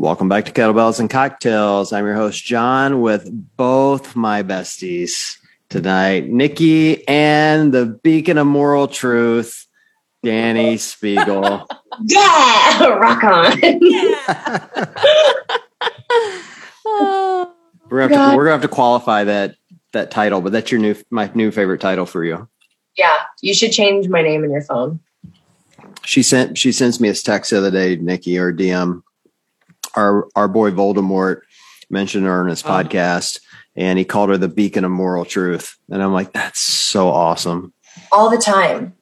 Welcome back to Kettlebells and Cocktails. I'm your host, John, with both my besties tonight, Nikki and the beacon of moral truth, Dani Speegle. yeah, rock on. we're, gonna have to, we're gonna have to qualify that that title, but that's your new my new favorite title for you. Yeah, you should change my name in your phone. She sent she sends me a text the other day, Nikki or DM. Our our boy Voldemort mentioned her in his oh. podcast, and he called her the beacon of moral truth. And I'm like, that's so awesome. All the time,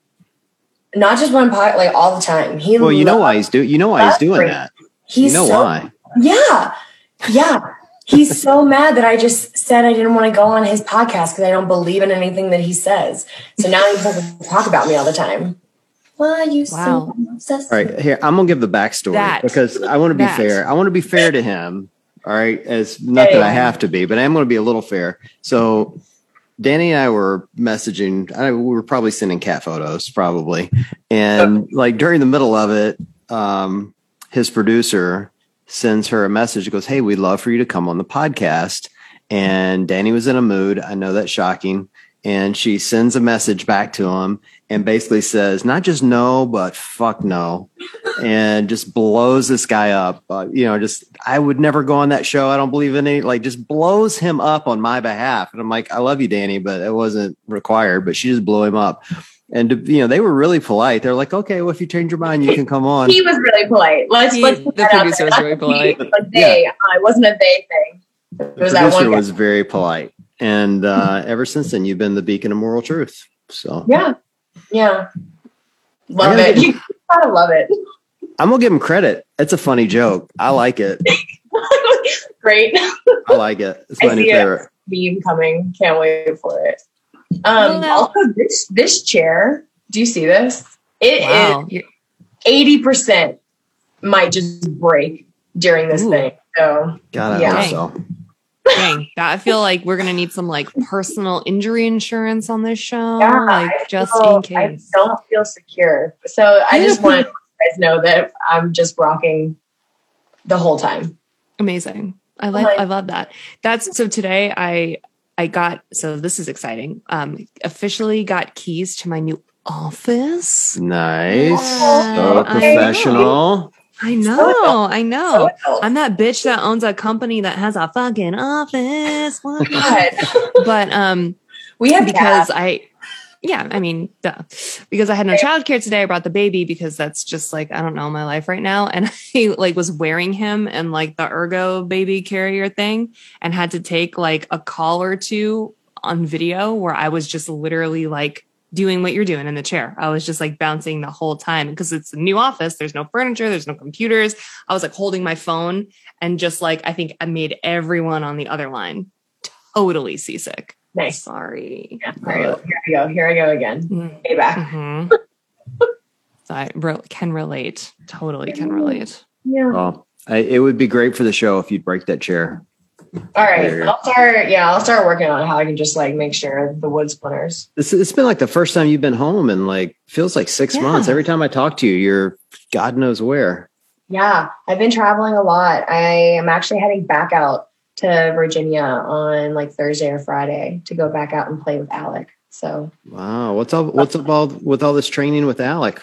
not just one part, like all the time. He well, you know why he's doing. You know why he's doing great. that. He's you know so, why? Yeah, yeah. He's so mad that I just said I didn't want to go on his podcast because I don't believe in anything that he says. So now he's to talk about me all the time. Why you wow. so All right, here I'm gonna give the backstory that, because I want to be that. fair. I want to be fair to him. All right, as not that I have to be, but I'm going to be a little fair. So, Dani and I were messaging. I, we were probably sending cat photos, probably, and like during the middle of it, um, his producer sends her a message. Goes, "Hey, we'd love for you to come on the podcast." And Dani was in a mood. I know that's shocking and she sends a message back to him and basically says not just no but fuck no and just blows this guy up. Uh, you know just i would never go on that show. I don't believe in any like just blows him up on my behalf. And i'm like i love you dani but it wasn't required but she just blew him up. And you know they were really polite. They're like okay well if you change your mind you can come on. He was really polite. Let's, he, let's the producer was really polite. They yeah. uh, it wasn't a they thing. It was the producer was very polite. And uh, ever since then, you've been the beacon of moral truth. So. Yeah, yeah, love it. You gotta love it. I'm gonna give him credit. It's a funny joke. I like it. Great. I like it. It's my new favorite. Meme coming. Can't wait for it. Um, also, this this chair. Do you see this? It wow. is eighty percent might just break during this Ooh. thing. So God, I yeah. hope so. Dang, that, I feel like we're gonna need some like personal injury insurance on this show, yeah, like just feel, in case. I don't feel secure, so I just want you guys know that I'm just rocking the whole time. Amazing. I like. I love that. That's so. Today, I I got. So this is exciting. Um, officially got keys to my new office. Nice. Yeah, so professional. I know, I know. I'm that bitch that owns a company that has a fucking office. but um, we have because I, yeah, I mean, duh. because I had no childcare today. I brought the baby because that's just like I don't know my life right now, and I like was wearing him and like the ergo baby carrier thing, and had to take like a call or two on video where I was just literally like doing what you're doing in the chair. I was just like bouncing the whole time because it's a new office. There's no furniture. There's no computers. I was like holding my phone and just like, I think I made everyone on the other line totally seasick. Nice. Sorry. Yeah, here I go. Here I go again. Mm-hmm. back. Mm-hmm. I re- can relate. Totally can relate. Yeah. Well, I, it would be great for the show if you'd break that chair. All right, I'll start. Yeah, I'll start working on how I can just like make sure the wood splinters. It's, it's been like the first time you've been home and like feels like six yeah. months. Every time I talk to you, you're God knows where. Yeah, I've been traveling a lot. I am actually heading back out to Virginia on like Thursday or Friday to go back out and play with Alec. So wow, what's up? What's up all with all this training with Alec?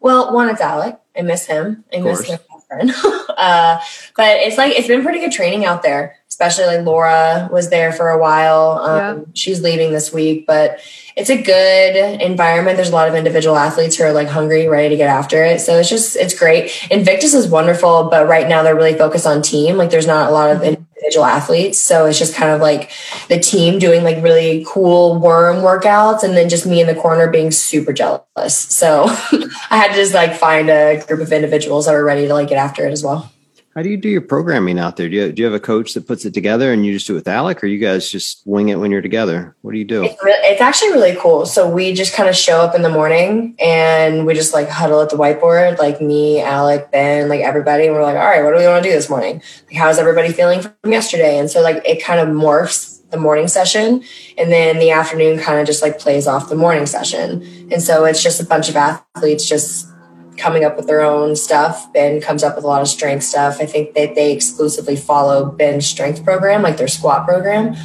Well, one, it's Alec. I miss him. I miss him. uh, but it's like it's been pretty good training out there. Especially like Laura was there for a while. Um, yeah. She's leaving this week, but it's a good environment. There's a lot of individual athletes who are like hungry, ready to get after it. So it's just it's great. Invictus is wonderful, but right now they're really focused on team. Like there's not a lot of individual athletes, so it's just kind of like the team doing like really cool worm workouts, and then just me in the corner being super jealous. So I had to just like find a group of individuals that were ready to like get after it as well. How do you do your programming out there? Do you, do you have a coach that puts it together and you just do it with Alec, or you guys just wing it when you're together? What do you do? It's, it's actually really cool. So we just kind of show up in the morning and we just like huddle at the whiteboard, like me, Alec, Ben, like everybody. And we're like, all right, what do we want to do this morning? Like, how's everybody feeling from yesterday? And so like it kind of morphs the morning session and then the afternoon kind of just like plays off the morning session. And so it's just a bunch of athletes just coming up with their own stuff. Ben comes up with a lot of strength stuff. I think that they exclusively follow Ben's strength program, like their squat program.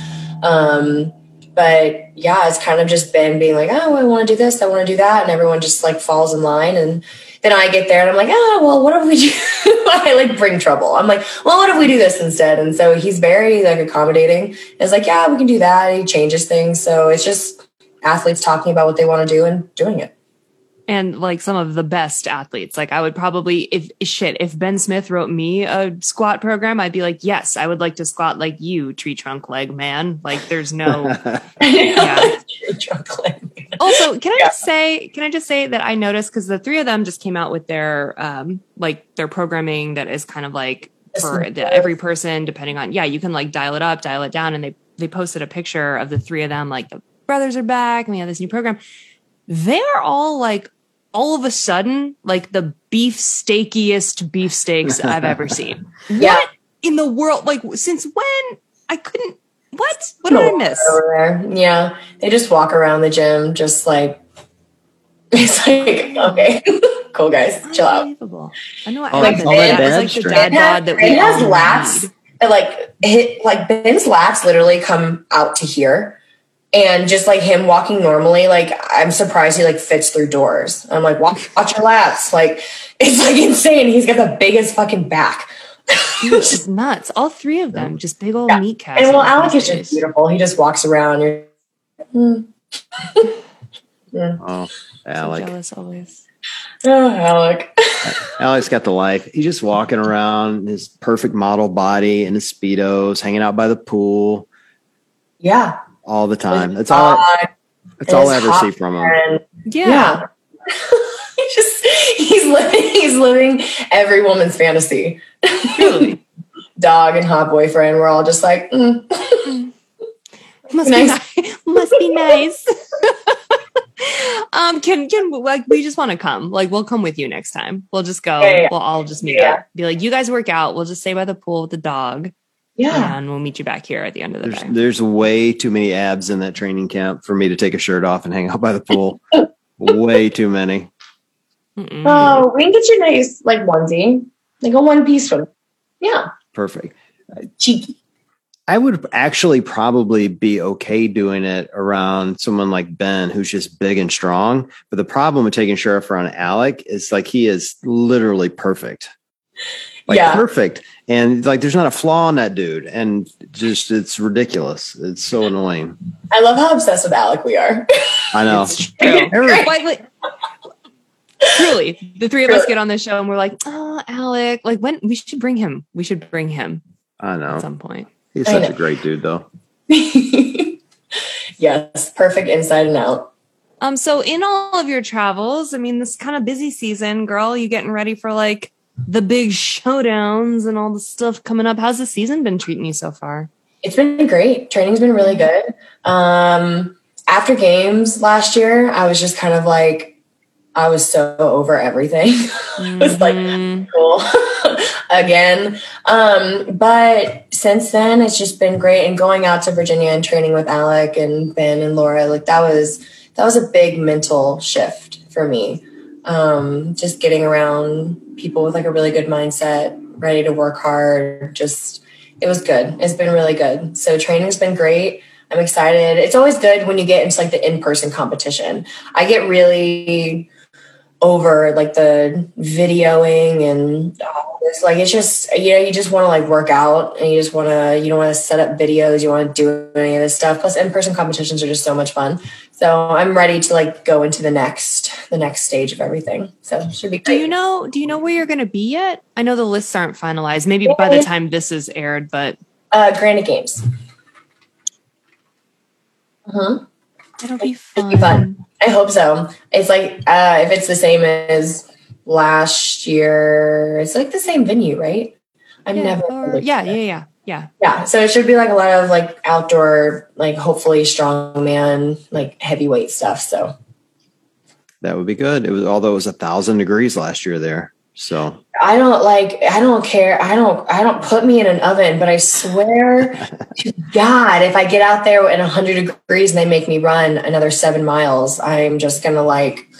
Um, but yeah, it's kind of just been being like, oh, I want to do this, I want to do that, and everyone just like falls in line. And then I get there and I'm like, oh, well, what if we do? I like bring trouble. I'm like, well, what if we do this instead? And so he's very like accommodating. It's like, yeah, we can do that. He changes things. So it's just athletes talking about what they want to do and doing it and like some of the best athletes. Like I would probably, if shit, if Ben Smith wrote me a squat program, I'd be like, yes, I would like to squat like you, tree trunk leg man. Like there's no, yeah. Also, can I yeah. just say, can I just say that I noticed because the three of them just came out with their, um, like their programming that is kind of like for the, every person, depending on, yeah, you can like dial it up, dial it down. And they, they posted a picture of the three of them, like the brothers are back and we have this new program they're all like all of a sudden like the beef steakiest beefsteaks I've ever seen. yeah. What in the world? Like since when? I couldn't. What? What did I miss? Over there. Yeah, they just walk around the gym, just like it's like okay, cool guys, chill out. I know. I like, all that It's like the dad bod that we it has lats. Like hit like Ben's lats literally come out to here and just like him walking normally like i'm surprised he like fits through doors. I'm like watch, watch your lats like it's like insane. He's got the biggest fucking back. It's just nuts. All three of them just big old yeah. meat cats and well alec is just beautiful. He just walks around. You're mm. yeah. oh alec. so jealous always. Oh alec. Alec's got the life. He's just walking around his perfect model body and his speedos hanging out by the pool. Yeah all the time. That's all. That's all I ever see from him. Yeah. yeah. he's just he's living he's living every woman's fantasy. Really. Dog and hot boyfriend. We're all just like mm. must nice. be nice. must be nice. um, can can like we just want to come? Like we'll come with you next time. We'll just go. Yeah, yeah. We'll all just meet yeah. up. Be like, you guys work out. We'll just stay by the pool with the dog. Yeah. And we'll meet you back here at the end of the there's, day. There's way too many abs in that training camp for me to take a shirt off and hang out by the pool. way too many. Mm-mm. Oh, we can get you a nice like onesie, like a one piece one. Yeah. Perfect. Cheeky. I would actually probably be okay doing it around someone like Ben, who's just big and strong. But the problem with taking Sheriff around Alec is like he is literally perfect like yeah. perfect. And like there's not a flaw in that dude. And just it's ridiculous. It's so annoying. I love how obsessed with Alec we are. I know. Truly, the three of us get on this show and we're like, oh, Alec, like when we should bring him. We should bring him. I know. At some point. He's such a great dude though. yes, perfect inside and out. Um, so in all of your travels, I mean, this kind of busy season, girl, you getting ready for like the big showdowns and all the stuff coming up. How's the season been treating you so far? It's been great. Training's been really good. Um, after games last year, I was just kind of like, I was so over everything. Mm-hmm. it was like, mm-hmm. cool again. Um, but since then, it's just been great. And going out to Virginia and training with Alec and Ben and Laura, like that was that was a big mental shift for me um, just getting around people with like a really good mindset, ready to work hard. Just, it was good. It's been really good. So training's been great. I'm excited. It's always good when you get into like the in person competition. I get really over like the videoing and all this. Like it's just you know you just want to like work out and you just want to you don't want to set up videos. You want to do any of this stuff. Plus, in person competitions are just so much fun. So I'm ready to like go into the next the next stage of everything. So it should be. Great. Do you know? Do you know where you're going to be yet? I know the lists aren't finalized. Maybe yeah. by the time this is aired, but uh, Granite Games. Uh-huh. It'll be fun. It'll be fun. I hope so. It's like uh, if it's the same as last year, it's like the same venue, right? I've yeah, never. Or, yeah, yeah, yeah, yeah. Yeah. So it should be like a lot of like outdoor, like hopefully strongman, like heavyweight stuff. So that would be good. It was although it was a thousand degrees last year there. So I don't like I don't care. I don't I don't put me in an oven, but I swear to God, if I get out there in hundred degrees and they make me run another seven miles, I'm just gonna like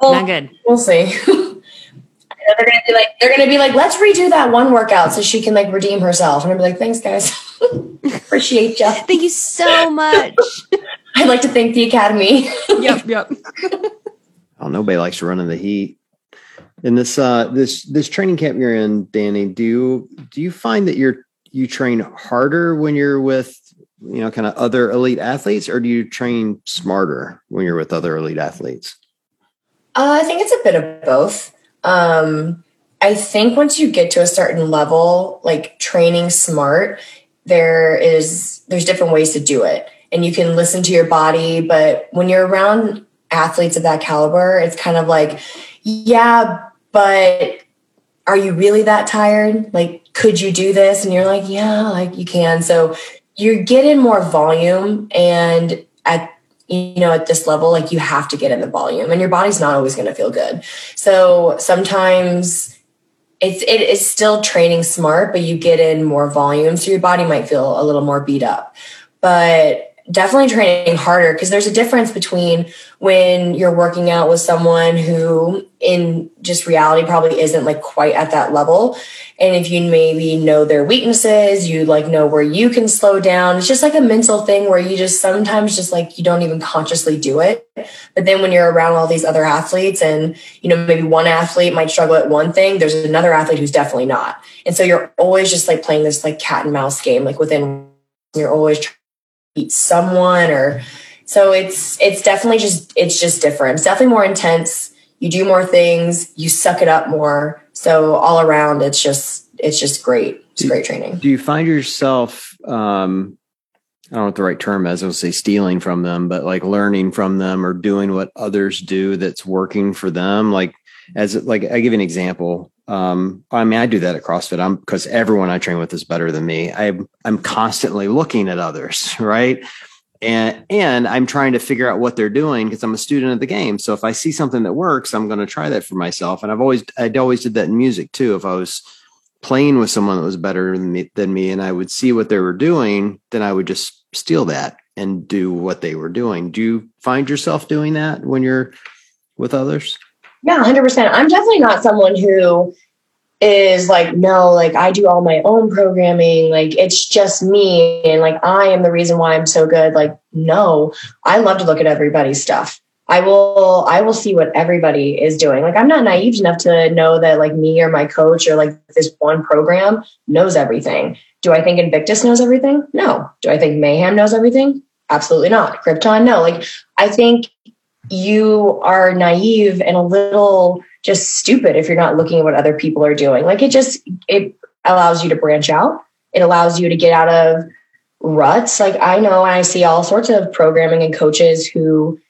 well, not good. We'll see. they're gonna be like, they're gonna be like, let's redo that one workout so she can like redeem herself. And I'm be like, thanks, guys. Appreciate you. Thank you so much. I'd like to thank the academy. yep, yep. Oh, nobody likes to run in the heat. In this uh this this training camp you're in, Dani, do you do you find that you're you train harder when you're with you know kind of other elite athletes, or do you train smarter when you're with other elite athletes? Uh, I think it's a bit of both. Um, I think once you get to a certain level, like training smart, there is there's different ways to do it, and you can listen to your body. But when you're around athletes of that caliber, it's kind of like, yeah, but are you really that tired? Like, could you do this? And you're like, yeah, like you can. So you're getting more volume and at you know at this level like you have to get in the volume and your body's not always going to feel good so sometimes it's it is still training smart but you get in more volume so your body might feel a little more beat up but definitely training harder because there's a difference between when you're working out with someone who in just reality probably isn't like quite at that level. And if you maybe know their weaknesses you like know where you can slow down. It's just like a mental thing where you just sometimes just like you don't even consciously do it. But then when you're around all these other athletes and you know maybe one athlete might struggle at one thing there's another athlete who's definitely not. And so you're always just like playing this like cat and mouse game like within you're always beat someone or so it's it's definitely just it's just different. It's definitely more intense. You do more things. You suck it up more. So all around it's just it's just great. It's do, great training. do you find yourself um I don't know what the right term is. I would say stealing from them, but like learning from them or doing what others do that's working for them. Like as like I give an example. Um, I mean, I do that at CrossFit. I'm because everyone I train with is better than me. I I'm constantly looking at others, right? And and I'm trying to figure out what they're doing because I'm a student of the game. So if I see something that works, I'm going to try that for myself. And I've always I'd always did that in music too. If I was playing with someone that was better than me, than me and I would see what they were doing, then I would just steal that and do what they were doing. Do you find yourself doing that when you're with others? Yeah, 100%. I'm definitely not someone who is like, no, like I do all my own programming. Like it's just me. And like I am the reason why I'm so good. Like, no, I love to look at everybody's stuff. I will, I will see what everybody is doing. Like I'm not naive enough to know that like me or my coach or like this one program knows everything. Do I think Invictus knows everything? No. Do I think Mayhem knows everything? Absolutely not. Krypton, no. Like I think you are naive and a little just stupid if you're not looking at what other people are doing. Like it just it allows you to branch out. It allows you to get out of ruts. Like I know I see all sorts of programming and coaches who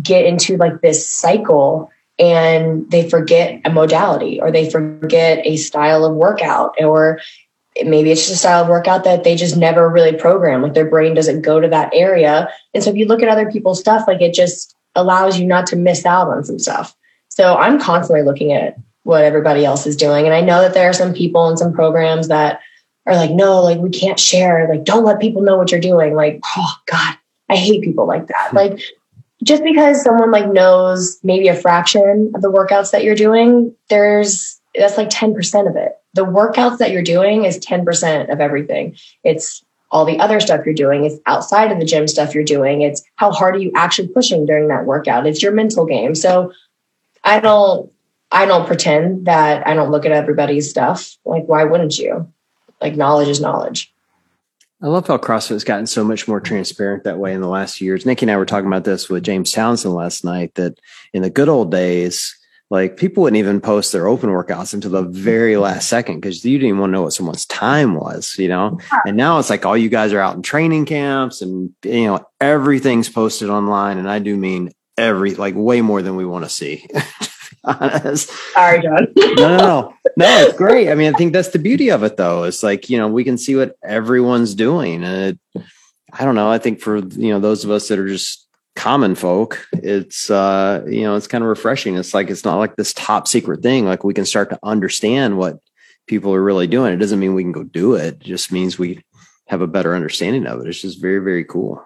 get into like this cycle and they forget a modality or they forget a style of workout or maybe it's just a style of workout that they just never really program like their brain doesn't go to that area and so if you look at other people's stuff like it just allows you not to miss out on some stuff. So I'm constantly looking at what everybody else is doing. And I know that there are some people and some programs that are like, no, like we can't share. Like, don't let people know what you're doing. Like, oh God, I hate people like that. Hmm. Like, just because someone like knows maybe a fraction of the workouts that you're doing, there's that's like 10% of it. The workouts that you're doing is 10% of everything. It's all the other stuff you're doing. It's outside of the gym stuff you're doing. It's how hard are you actually pushing during that workout? It's your mental game. So I don't I don't pretend that I don't look at everybody's stuff. Like why wouldn't you? Like knowledge is knowledge. I love how CrossFit has gotten so much more transparent that way in the last few years. Nikki and I were talking about this with James Townsend last night that in the good old days, like people wouldn't even post their open workouts until the very last second because you didn't even want to know what someone's time was, you know? And now it's like all you guys are out in training camps and, you know, everything's posted online. And I do mean every, like way more than we want to see. honest. Sorry, John. no, no, no, no, it's great. I mean, I think that's the beauty of it though. It's like, you know, we can see what everyone's doing. And it, I don't know. I think for, you know, those of us that are just common folk it's uh you know it's kind of refreshing. It's like it's not like this top secret thing like we can start to understand what people are really doing. It doesn't mean we can go do it, it just means we have a better understanding of it. It's just very very cool.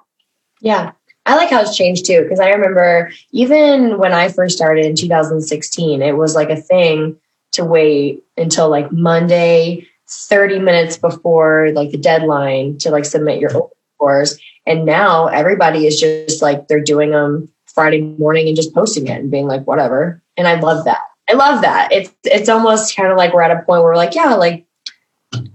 Yeah. I like how it's changed too, because I remember even when I first started in 2016, it was like a thing to wait until like Monday, 30 minutes before like the deadline to like submit your scores. And now everybody is just like they're doing them Friday morning and just posting it and being like, whatever. And I love that. I love that. It's it's almost kind of like we're at a point where we're like, yeah, like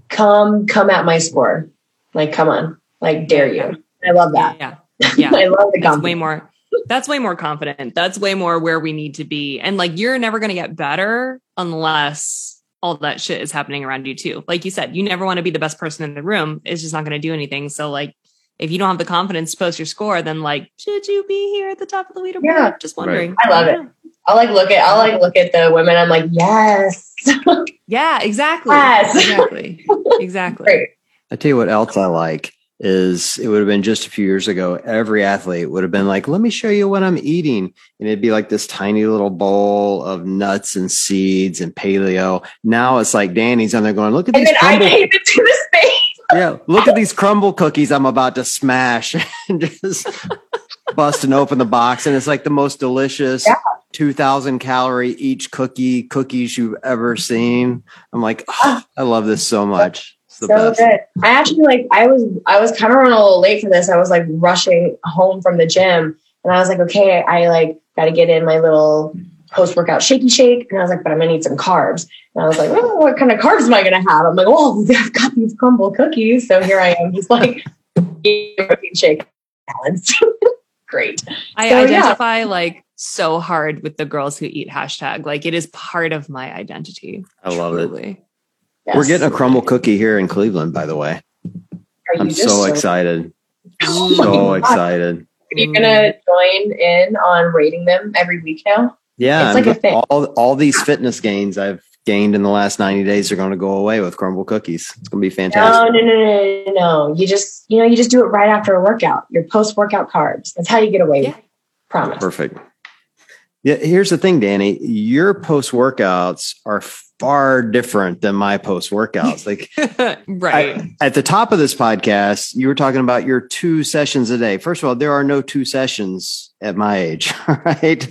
come come at my score. Like, come on. Like dare you. I love that. Yeah. Yeah. I love the That's way more that's way more confident. That's way more where we need to be. And like you're never gonna get better unless all that shit is happening around you too. Like you said, you never want to be the best person in the room. It's just not going to do anything. So like, if you don't have the confidence to post your score, then like, should you be here at the top of the leaderboard? Yeah. Just wondering. Right. I love it. I'll like look at, I'll like look at the women. I'm like, yes. yeah, exactly. Yes. Exactly. Exactly. Great. I tell you what else I like is it would have been just a few years ago, every athlete would have been like, let me show you what I'm eating. And it'd be like this tiny little bowl of nuts and seeds and paleo. Now it's like Dani's on there going, look at and these. Crumble- I came into the space. Yeah. Look at these crumble cookies I'm about to smash and just busting open the box. And it's like the most delicious. Yeah. 2000 calorie each cookie cookies you've ever seen. I'm like, oh, I love this so much so best. good. I actually like I was I was kind of running a little late for this. I was like rushing home from the gym and I was like, okay, I like got to get in my little post workout shaky shake. And I was like, but I'm gonna need some carbs. And I was like, oh, what kind of carbs am I gonna have? I'm like, oh, I've got these crumble cookies. So here I am, just like protein shake balance. Great. I so, identify yeah. like so hard with the girls who eat hashtag. Like it is part of my identity. I love truly. it. Yes. We're getting a crumble cookie here in Cleveland, by the way. I'm so, so excited. Oh so excited. Are you gonna join in on rating them every week now? Yeah, it's like a thing. All, all these fitness gains I've gained in the last 90 days are going to go away with crumble cookies. It's going to be fantastic. No, no, no, no, no. You just, you know, you just do it right after a workout. Your post workout carbs. That's how you get away. Yeah. Promise. Perfect. Yeah. Here's the thing, Dani. Your post workouts are far different than my post workouts. Like, right I, at the top of this podcast, you were talking about your two sessions a day. First of all, there are no two sessions at my age, right?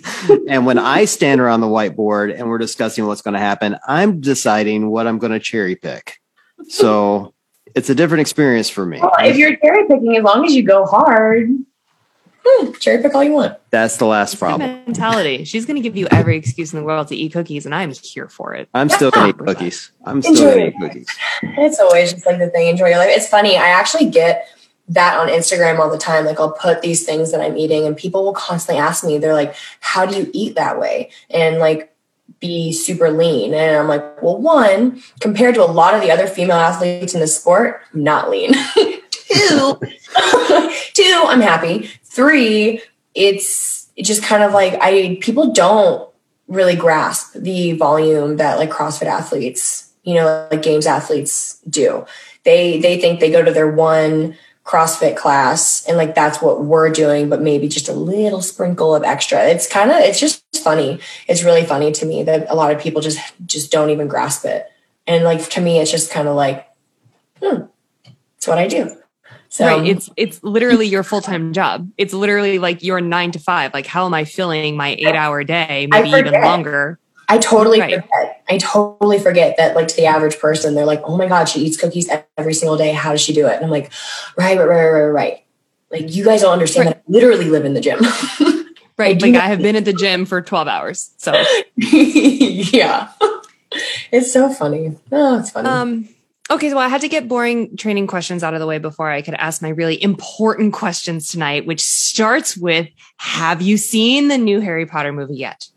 and when I stand around the whiteboard and we're discussing what's going to happen, I'm deciding what I'm going to cherry pick. So it's a different experience for me. Well, if you're cherry picking, as long as you go hard, hmm, cherry pick all you want. That's the last it's problem. Mentality. She's going to give you every excuse in the world to eat cookies, and I'm here for it. I'm still going to eat cookies. I'm still going to eat cookies. It's always just like the thing. Enjoy your life. It's funny. I actually get that on Instagram all the time. Like I'll put these things that I'm eating, and people will constantly ask me. They're like, "How do you eat that way?" And like be super lean. And I'm like, well, one, compared to a lot of the other female athletes in the sport, not lean. Two, two, I'm happy. Three, it's just kind of like I people don't really grasp the volume that like CrossFit athletes, you know, like games athletes do. They they think they go to their one CrossFit class and like that's what we're doing, but maybe just a little sprinkle of extra. It's kind of it's just funny. It's really funny to me that a lot of people just just don't even grasp it. And like to me, it's just kind of like, hmm, it's what I do. So right. it's it's literally your full time job. It's literally like your nine to five. Like how am I filling my eight hour day, maybe even longer? I totally right. forget. I totally forget that like to the average person, they're like, oh my God, she eats cookies every single day. How does she do it? And I'm like, right, right, right, right, right. Like you guys don't understand right. that I literally live in the gym. right. Like I have been at the gym for 12 hours. So yeah. It's so funny. Oh, it's funny. Um Okay, so I had to get boring training questions out of the way before I could ask my really important questions tonight, which starts with Have you seen the new Harry Potter movie yet?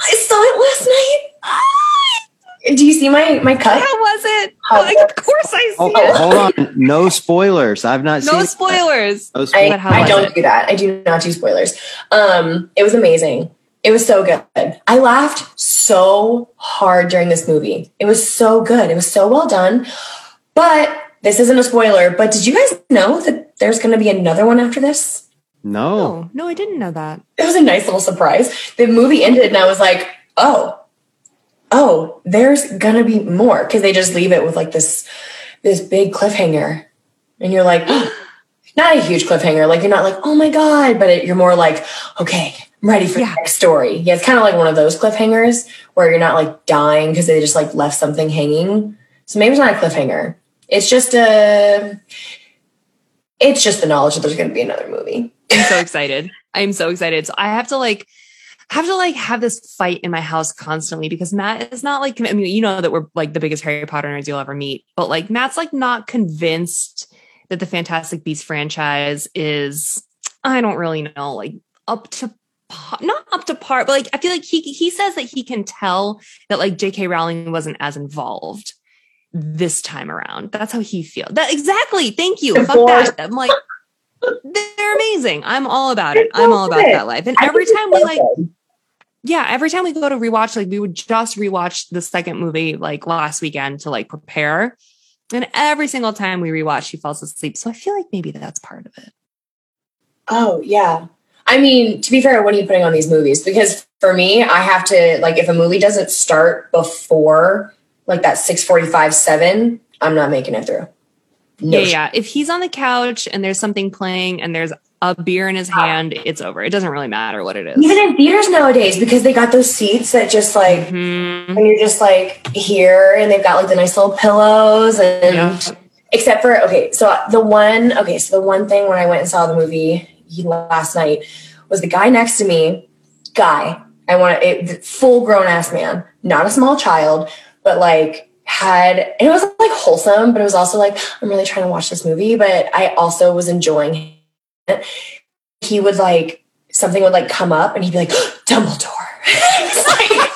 I saw it last night. Do you see my my cut? How was it? How like, of course I see oh, it. Hold on, no spoilers. I've not no seen spoilers. No spoilers. I, I don't it? do that. I do not do spoilers. Um, it was amazing. It was so good. I laughed so hard during this movie. It was so good. It was so well done. But this isn't a spoiler, but did you guys know that there's going to be another one after this? No. no. No, I didn't know that. It was a nice little surprise. The movie ended and I was like, oh, oh, there's going to be more because they just leave it with like this, this big cliffhanger. And you're like, not a huge cliffhanger. Like you're not like, oh my God, but it, you're more like, okay, I'm ready for yeah. the next story. Yeah, it's kind of like one of those cliffhangers where you're not like dying because they just like left something hanging. So maybe it's not a cliffhanger. It's just a, it's just the knowledge that there's going to be another movie. I'm so excited. I'm so excited. So I have to like, have to like have this fight in my house constantly because Matt is not like, I mean, you know that we're like the biggest Harry Potter nerds you'll ever meet, but like Matt's like not convinced that the Fantastic Beasts franchise is, I don't really know, like up to not up to par, but like I feel like he he says that he can tell that like J.K. Rowling wasn't as involved this time around. That's how he feels. That exactly. Thank you. Fuck that. I'm like, they're amazing. I'm all about it. I'm all about that life. And every time we like, yeah, every time we go to rewatch, like we would just rewatch the second movie like last weekend to like prepare. And every single time we rewatch, she falls asleep. So I feel like maybe that's part of it. Oh, yeah. I mean, to be fair, when are you putting on these movies? Because for me, I have to like if a movie doesn't start before like that 645 7, I'm not making it through. No yeah, yeah. If he's on the couch and there's something playing and there's a beer in his hand, it's over. It doesn't really matter what it is. Even in theaters nowadays, because they got those seats that just like, mm-hmm. and you're just like here and they've got like the nice little pillows and yeah. except for, okay, so the one, okay, so the one thing when I went and saw the movie last night was the guy next to me, guy, I want a full grown ass man, not a small child, but like had, it was like wholesome, but it was also like, I'm really trying to watch this movie, but I also was enjoying it. He would like, something would like come up and he'd be like, Dumbledore.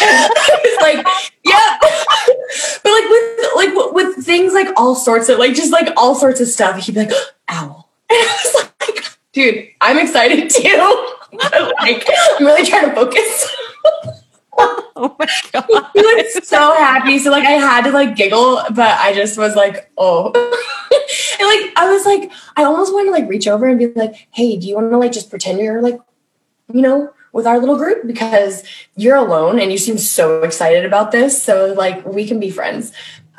it's like, yeah. but like with like with things like all sorts of like just like all sorts of stuff, he'd be like, owl. And I was like, dude, I'm excited too. like, I'm really trying to focus. oh my god! He was so happy. So like, I had to like giggle, but I just was like, oh. and like, I was like, I almost wanted to like reach over and be like, hey, do you want to like just pretend you're like, you know, with our little group because you're alone and you seem so excited about this. So like, we can be friends.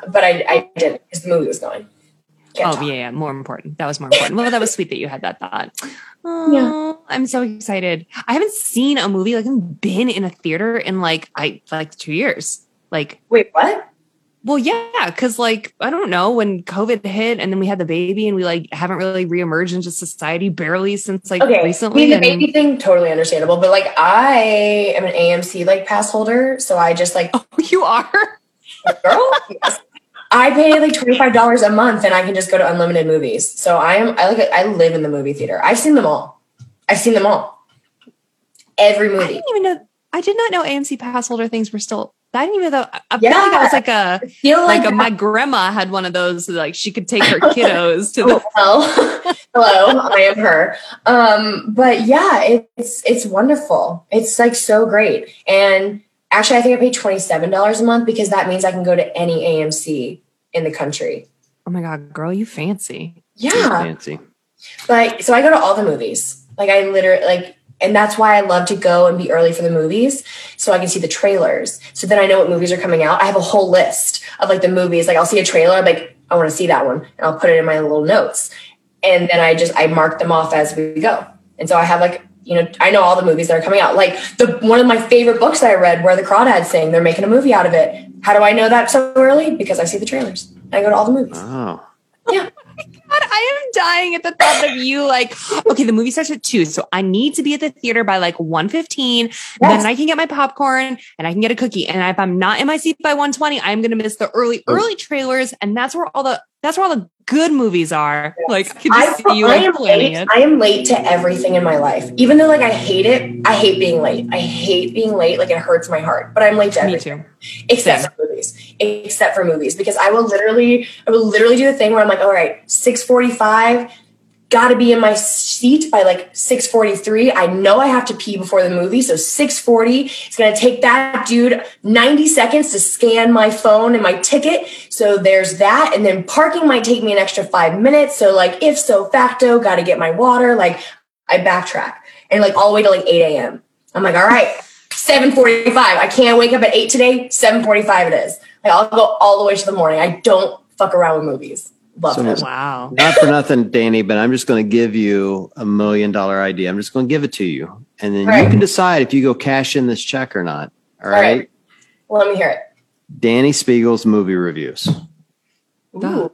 But I, I didn't because the movie was going. Can't oh yeah, yeah, more important. That was more important. well, that was sweet that you had that thought. Yeah, I'm so excited. I haven't seen a movie like I've been in a theater in like I like two years. Like wait, what? Well, yeah, because like I don't know when COVID hit, and then we had the baby, and we like haven't really reemerged into society barely since like okay. recently. I mean, the and- baby thing totally understandable, but like I am an AMC like pass holder, so I just like oh, you are girl. yes. I pay like twenty five dollars a month, and I can just go to unlimited movies. So I am I like I live in the movie theater. I've seen them all. I've seen them all. Every movie. I didn't even know. I did not know AMC pass holder things were still. I didn't even know. I yeah. feel like that was like a feel like, like a, my grandma had one of those. Like she could take her kiddos to the. Oh, Hello, I am her. Um, but yeah, it's it's wonderful. It's like so great, and Actually, I think I pay $27 a month because that means I can go to any AMC in the country. Oh my God, girl, you fancy. Yeah. You're fancy. But so I go to all the movies. Like I literally like and that's why I love to go and be early for the movies so I can see the trailers. So then I know what movies are coming out. I have a whole list of like the movies. Like I'll see a trailer, I'm like, I want to see that one. And I'll put it in my little notes. And then I just I mark them off as we go. And so I have like you know, I know all the movies that are coming out. Like the one of my favorite books that I read, where the crawdads sing, they're making a movie out of it. How do I know that so early? Because I see the trailers. I go to all the movies. Oh. Yeah. Oh God, I am dying at the thought of you like, okay, the movie starts at two. So I need to be at the theater by like 115. Yes. Then I can get my popcorn and I can get a cookie. And if I'm not in my seat by 120, I'm going to miss the early, early trailers. And that's where all the, that's where all the good movies are. Yes. Like, I can I, see you I am late. It. I am late to everything in my life. Even though like I hate it, I hate being late. I hate being late. Like it hurts my heart, but I'm late to everything. Me too. Except Same. for movies. Except for movies. Because I will literally, I will literally do the thing where I'm like, all right, 645, got to be in my seat by like 6:43. I know I have to pee before the movie, so 6:40. It's going to take that dude 90 seconds to scan my phone and my ticket. So there's that and then parking might take me an extra 5 minutes. So like if so facto, got to get my water, like I backtrack. And like all the way to like 8 a.m. I'm like, all right, 7:45. I can't wake up at 8 today. 7:45 it is. Like I'll go all the way to the morning. I don't fuck around with movies. Love so, it. Wow. Not for nothing, Dani, but I'm just going to give you a million dollar idea. I'm just going to give it to you. And then right. you can decide if you go cash in this check or not. All, All right? right. Well, let me hear it. Dani Speegle's movie reviews. Ooh.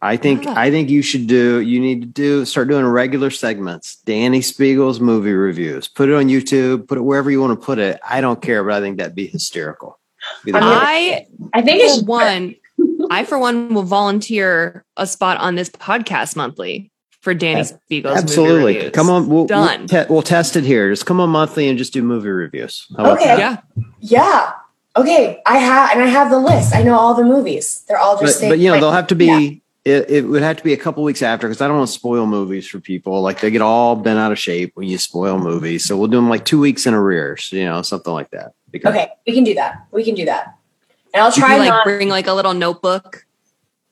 I think I think you should do you need to do start doing regular segments. Dani Speegle's movie reviews. Put it on YouTube, put it wherever you want to put it. I don't care, but I think that'd be hysterical. Be I I think it's one I for one will volunteer a spot on this podcast monthly for Dani Speegle's Absolutely. Come on, we'll, Done. We'll, te- we'll, test it here. Just come on monthly and just do movie reviews. okay. Yeah. Yeah. Okay. I have and I have the list. I know all the movies. They're all just But, but you know, they'll have to be yeah it, it would have to be a couple weeks after because I don't want to spoil movies for people. Like they get all bent out of shape when you spoil movies. So we'll do them like two weeks in arrears, you know, something like that. Because okay, we can do that. We can do that. And I'll try like not- bring like a little notebook.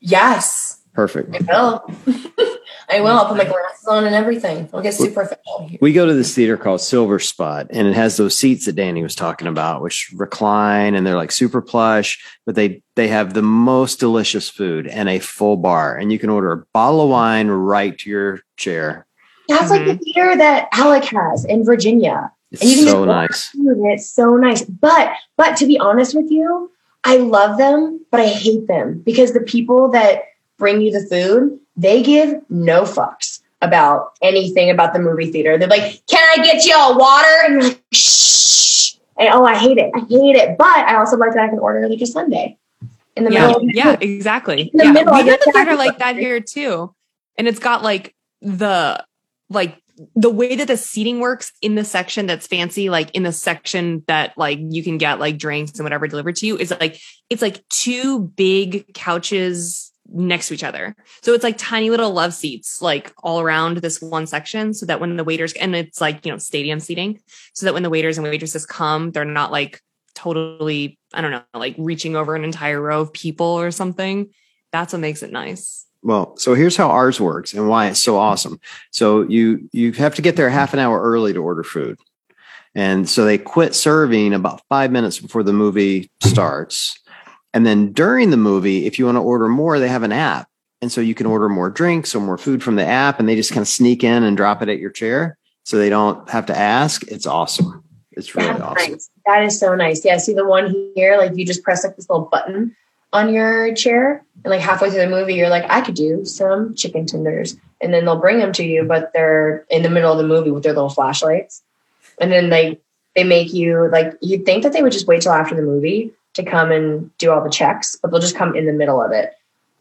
Yes. Perfect. I will. I will. I'll put my glasses on and everything. I'll get super official. We go to this theater called Silver Spot, and it has those seats that Dani was talking about, which recline and they're like super plush, but they they have the most delicious food and a full bar, and you can order a bottle of wine right to your chair. That's mm-hmm. like the mm-hmm. theater that Alec has in Virginia. It's and you can so nice. It's so nice. But but to be honest with you, I love them, but I hate them because the people that bring you the food, they give no fucks about anything about the movie theater. They're like, "Can I get you a water?" And you're like, "Shh." And oh, I hate it. I hate it. But I also like that I can order like a sundae in the yeah, middle. yeah, exactly. In the yeah. middle, we got a theater like that here too, and it's got like the like the way that the seating works in the section that's fancy, like in the section that like you can get like drinks and whatever delivered to you, is like it's like two big couches next to each other. So it's like tiny little love seats like all around this one section so that when the waiters and it's like, you know, stadium seating so that when the waiters and waitresses come, they're not like totally, I don't know, like reaching over an entire row of people or something. That's what makes it nice. Well, so here's how ours works and why it's so awesome. So you you have to get there half an hour early to order food. And so they quit serving about 5 minutes before the movie starts and then during the movie, if you want to order more, they have an app. And so you can order more drinks or more food from the app and they just kind of sneak in and drop it at your chair so they don't have to ask. It's awesome. It's really That's awesome. Nice. That is so nice. Yeah. See the one here, like you just press like this little button on your chair and like halfway through the movie, you're like, I could do some chicken tenders. And then they'll bring them to you, but they're in the middle of the movie with their little flashlights. And then they, they make you like, you'd think that they would just wait till after the movie to come and do all the checks, but they'll just come in the middle of it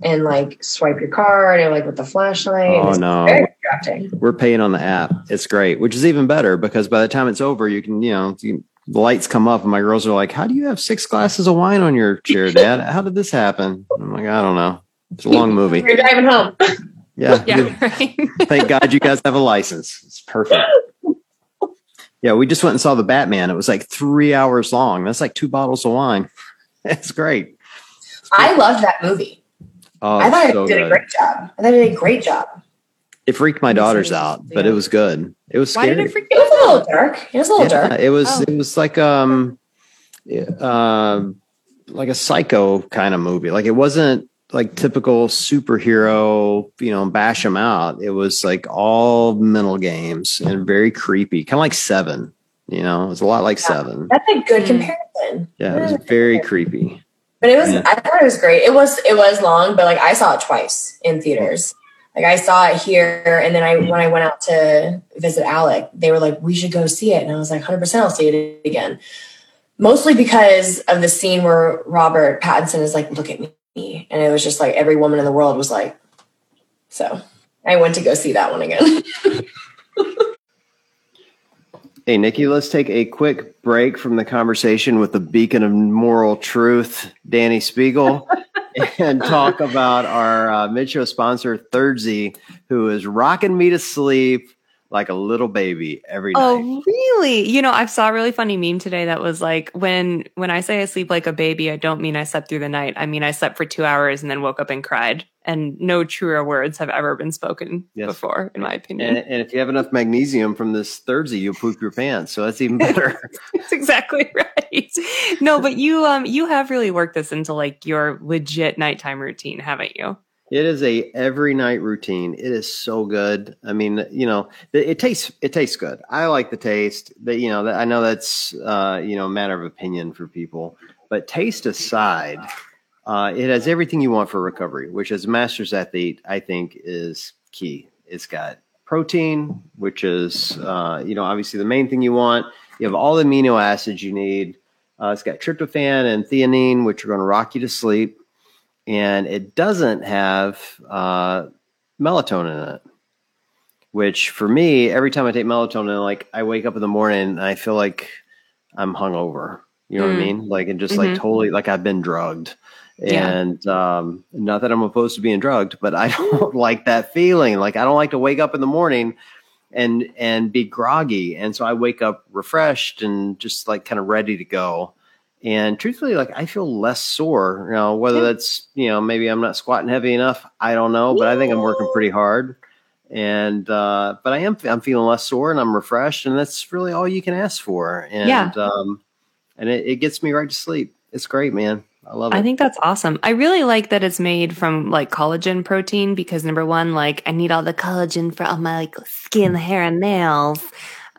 and like swipe your card and like with the flashlight. Oh no, we're paying on the app. It's great, which is even better because by the time it's over, you can you know you, the lights come up and my girls are like, "How do you have six glasses of wine on your chair, Dad? How did this happen?" I'm like, "I don't know. It's a long movie." You're driving home. Yeah. yeah right. Thank God you guys have a license. It's perfect. Yeah, we just went and saw the Batman. It was like three hours long. That's like two bottles of wine. It's great. It's I loved that movie. Oh, I thought so it did good. a great job. I thought it did a great job. It freaked my daughters out, but it was good. It was scary. Why did it freak? It was a little dark. It was a little yeah, dark. It was. Oh. It was like um, uh, like a psycho kind of movie. Like it wasn't like typical superhero, you know, bash them out. It was like all mental games and very creepy, kind of like Seven. You know, it was a lot like yeah, Seven. That's a good hmm. comparison. Yeah, it was very creepy. But it was. Yeah. I thought it was great. It was. It was long, but like I saw it twice in theaters. Like I saw it here, and then I when I went out to visit Alec, they were like, "We should go see it," and I was like, "100 percent, I'll see it again." Mostly because of the scene where Robert Pattinson is like, "Look at me." me. And it was just like every woman in the world was like, so I went to go see that one again. hey, Nikki, let's take a quick break from the conversation with the beacon of moral truth, Dani Speegle, and talk about our uh, mid show sponsor, Thirdzy, who is rocking me to sleep like a little baby every oh, night. Oh, really? You know, I saw a really funny meme today that was like when when I say I sleep like a baby, I don't mean I slept through the night. I mean I slept for 2 hours and then woke up and cried. And no truer words have ever been spoken yes. before in my opinion. And, and, if you have enough magnesium from this Thursday, you'll poop your pants. So that's even better. that's exactly right. No, but you um you have really worked this into like your legit nighttime routine, haven't you? It is a every night routine. It is so good. I mean, you know, it, it tastes it tastes good. I like the taste. That you know, that I know that's uh, you know a matter of opinion for people, but taste aside, uh, it has everything you want for recovery, which as a master's athlete, I think is key. It's got protein, which is uh, you know obviously the main thing you want. You have all the amino acids you need. Uh, it's got tryptophan and theanine, which are going to rock you to sleep and it doesn't have uh, melatonin in it. Which for me, every time I take melatonin, like I wake up in the morning and I feel like I'm hungover. You know mm. what I mm. mean? Like and just mm-hmm. like totally like I've been drugged. And um, not that I'm opposed to being drugged, but I don't like that feeling. Like I don't like to wake up in the morning and and be groggy. And so I wake up refreshed and just like kind of ready to go. And truthfully, like I feel less sore. You know, whether that's you know maybe I'm not squatting heavy enough, I don't know, but I think I'm working pretty hard. And uh, but I am I'm feeling less sore and I'm refreshed, and that's really all you can ask for. And yeah. um, and it, it gets me right to sleep. It's great, man. I love it. I think that's awesome. I really like that it's made from like collagen protein because number one, like I need all the collagen for all my like skin, hair, and nails.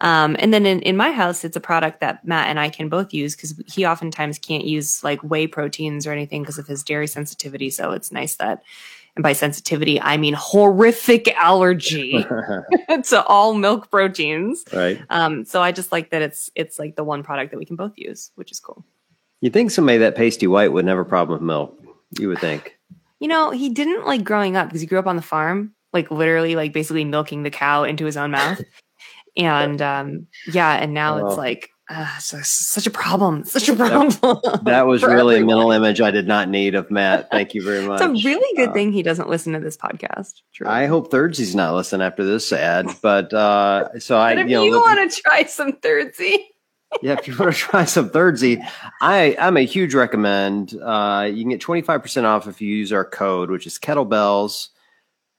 Um, and then in, in my house, it's a product that Matt and I can both use because he oftentimes can't use like whey proteins or anything because of his dairy sensitivity. So it's nice that, and by sensitivity, I mean horrific allergy to all milk proteins. Right. Um, so I just like that it's it's like the one product that we can both use, which is cool. You think somebody that pasty white would never have a problem with milk? You would think. You know, he didn't like growing up because he grew up on the farm, like literally, like basically milking the cow into his own mouth and um, yeah, and now it's like uh, such a problem, such a problem. That, that was really everyone. a mental image I did not need of Matt. Thank you very much. it's a really good uh, thing he doesn't listen to this podcast. Truly. I hope Thirdzy's not listening after this ad, but uh, so I, if you, know, you want to try some Thirdzy. yeah, if you want to try some Thirdzy, I I'm a huge recommend. Uh, you can get 25% off if you use our code, which is kettlebells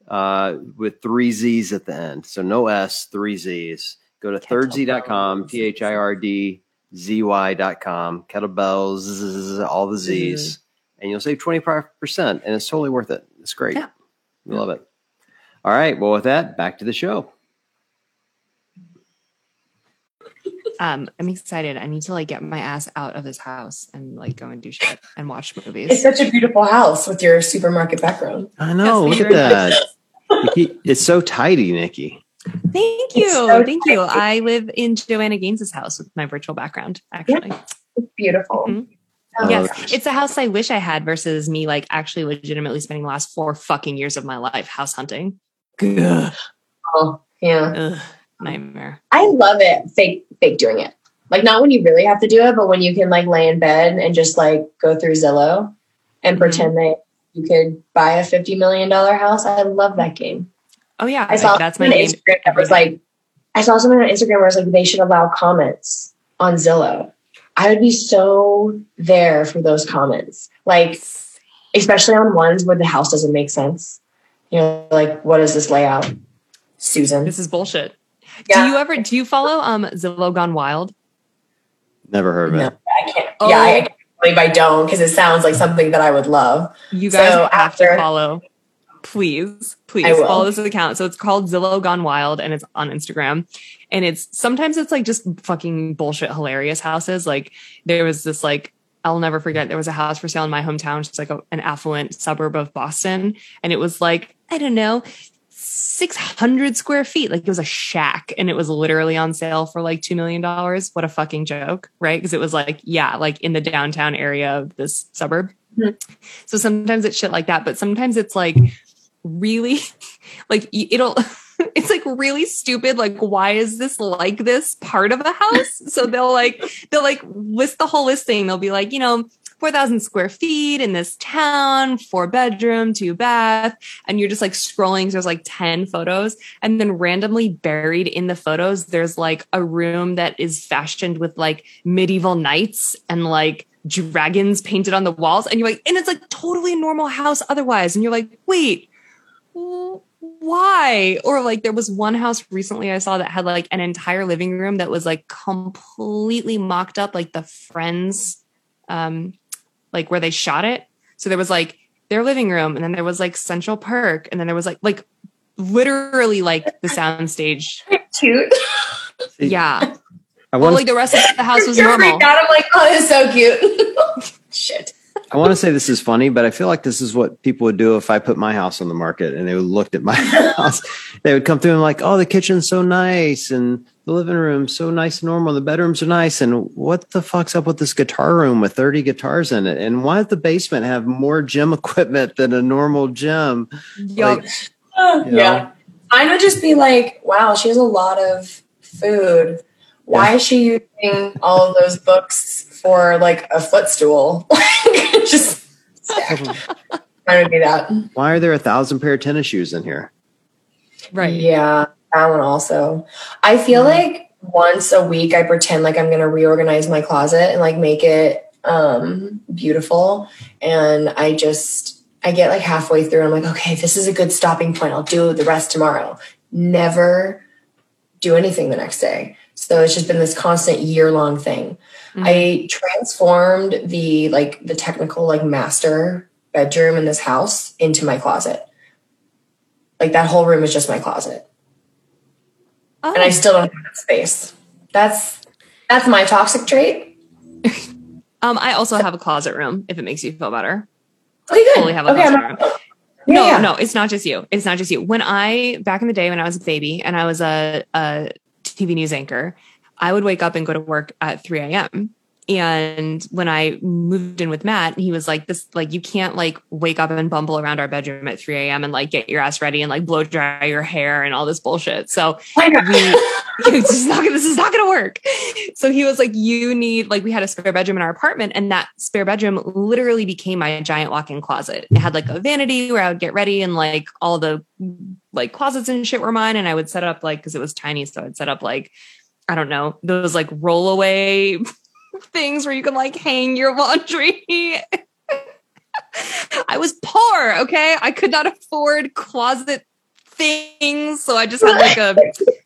uh, with three Z's at the end. So no S, three Z's. Go to thirdzy.com, T H I R D Z Y.com, kettlebells, all the Z's, mm-hmm. and you'll save 25%. And it's totally worth it. It's great. Yeah. We love it. All right. Well, with that, back to the show. Um, I'm excited. I need to like get my ass out of this house and like go and do shit and watch movies. It's such a beautiful house with your supermarket background. I know. Yes, look at that. it's so tidy, Nikki. Thank you. So Thank you. I live in Joanna Gaines's house with my virtual background, actually. Yeah, it's beautiful. Mm-hmm. yes, it's a house I wish I had versus me like actually legitimately spending the last four fucking years of my life house hunting. Ugh. Oh, yeah. Ugh, nightmare. I love it. Fake fake doing it. Like not when you really have to do it, but when you can like lay in bed and just like go through Zillow and mm-hmm. pretend that you could buy a $50 million house. I love that game. Oh yeah. I saw that's my game. Instagram that was like, I saw someone on Instagram where it's like they should allow comments on Zillow. I would be so there for those comments. Like, especially on ones where the house doesn't make sense. You know, like, what is this layout? Susan. This is bullshit. Yeah. Do you ever do you follow um Zillow Gone Wild? Never heard of no, it. I can't. Oh. Yeah, I, believe I don't because it sounds like something that I would love. You guys so have after, to follow. Please, please follow this account. So it's called Zillow Gone Wild and it's on Instagram. And it's sometimes it's like just fucking bullshit hilarious houses. Like there was this like I'll never forget there was a house for sale in my hometown, which is like a, an affluent suburb of Boston. And it was like, I don't know, 600 square feet. Like it was a shack and it was literally on sale for like $2 million. What a fucking joke, right? Because it was like, yeah, like in the downtown area of this suburb. Mm-hmm. So sometimes it's shit like that, but sometimes it's like really, like it'll, it's like really stupid. Like, why is this like this part of a house? So they'll like, they'll like list the whole listing. They'll be like, you know, 4,000 square feet in this town, four bedroom, two bath. And you're just like scrolling. So there's like 10 photos. And then randomly buried in the photos, there's like a room that is fashioned with like medieval knights and like dragons painted on the walls. And you're like, and it's like totally normal house otherwise. And you're like, wait, why? Or like there was one house recently I saw that had like an entire living room that was like completely mocked up like the friends um like where they shot it. So there was like their living room, and then there was like Central Park, and then there was like like literally like the soundstage. Cute. Yeah. I want well, like the rest of the house was You're normal. Out. I'm like, oh, it's so cute. Shit. I want to say this is funny, but I feel like this is what people would do if I put my house on the market and they would looked at my house. They would come through and like, oh, the kitchen's so nice and the living room's so nice and normal. The bedrooms are nice. And what the fuck's up with this guitar room with 30 guitars in it? And why does the basement have more gym equipment than a normal gym? Yep. Like, uh, yeah. Mine would just be like, wow, she has a lot of food. Why yeah. is she using all of those books for like a footstool. Just trying to be that. Why are there a thousand pair of tennis shoes in here? Right. Yeah, that one also. I feel mm-hmm. like once a week I pretend like I'm going to reorganize my closet and like make it um beautiful and I just I get like halfway through and I'm like okay this is a good stopping point I'll do the rest tomorrow never do anything the next day so it's just been this constant year long thing Mm-hmm. I transformed the like the technical like master bedroom in this house into my closet. Like that whole room is just my closet. Oh. And I oh. still don't have space. That's that's my toxic trait. um, I also have a closet room if it makes you feel better. Okay, good. Totally have a okay, closet room. Yeah, no, yeah. no, it's not just you. It's not just you. When I back in the day when I was a baby and I was a, a TV news anchor, I would wake up and go to work at 3 a.m. And when I moved in with Matt, he was like, this, like, you can't like wake up and bumble around our bedroom at 3 a.m. and like get your ass ready and like blow dry your hair and all this bullshit. So we, it's just not, this is not going to work. So he was like, you need, like, we had a spare bedroom in our apartment and that spare bedroom literally became my giant walk-in closet. It had like a vanity where I would get ready and like all the like closets and shit were mine. And I would set up like, cause it was tiny. So I'd set up like, I don't know, those like rollaway things where you can like hang your laundry. I was poor, okay? I could not afford closet things, so I just had like a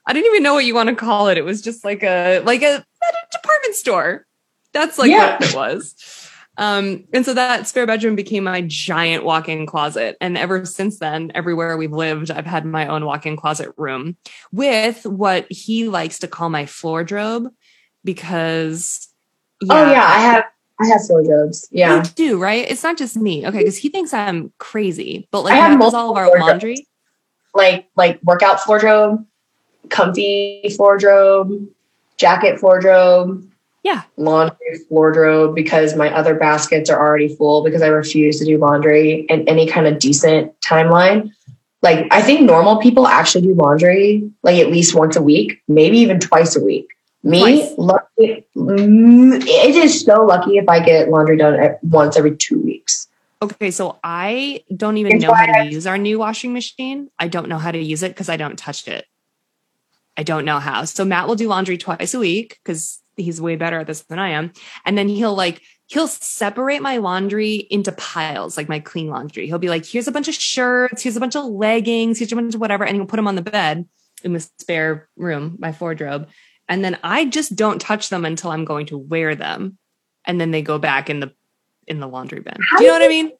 I didn't even know what you want to call it. It was just like a like a, a department store. That's like yeah. what it was. Um, and so that spare bedroom became my giant walk-in closet. And ever since then, everywhere we've lived, I've had my own walk-in closet room with what he likes to call my floor drobe because Oh, yeah. Oh yeah, I have I have wardrobes. Yeah. You do, right? It's not just me. Okay, because he thinks I'm crazy. But like I have all of our laundry. Like like workout wardrobe, comfy wardrobe, jacket wardrobe. Yeah. Laundry wardrobe because my other baskets are already full because I refuse to do laundry in any kind of decent timeline. Like I think normal people actually do laundry like at least once a week, maybe even twice a week. Me, lucky, mm, it is so lucky if I get laundry done once every two weeks. Okay, so I don't even it's know how to I, use our new washing machine. I don't know how to use it because I don't touch it. I don't know how. So Matt will do laundry twice a week because he's way better at this than I am. And then he'll like, he'll separate my laundry into piles, like my clean laundry. He'll be like, here's a bunch of shirts, here's a bunch of leggings, here's a bunch of whatever. And he'll put them on the bed in the spare room, my wardrobe and then I just don't touch them until I'm going to wear them, and then they go back in the in the laundry bin. Do you know what I mean?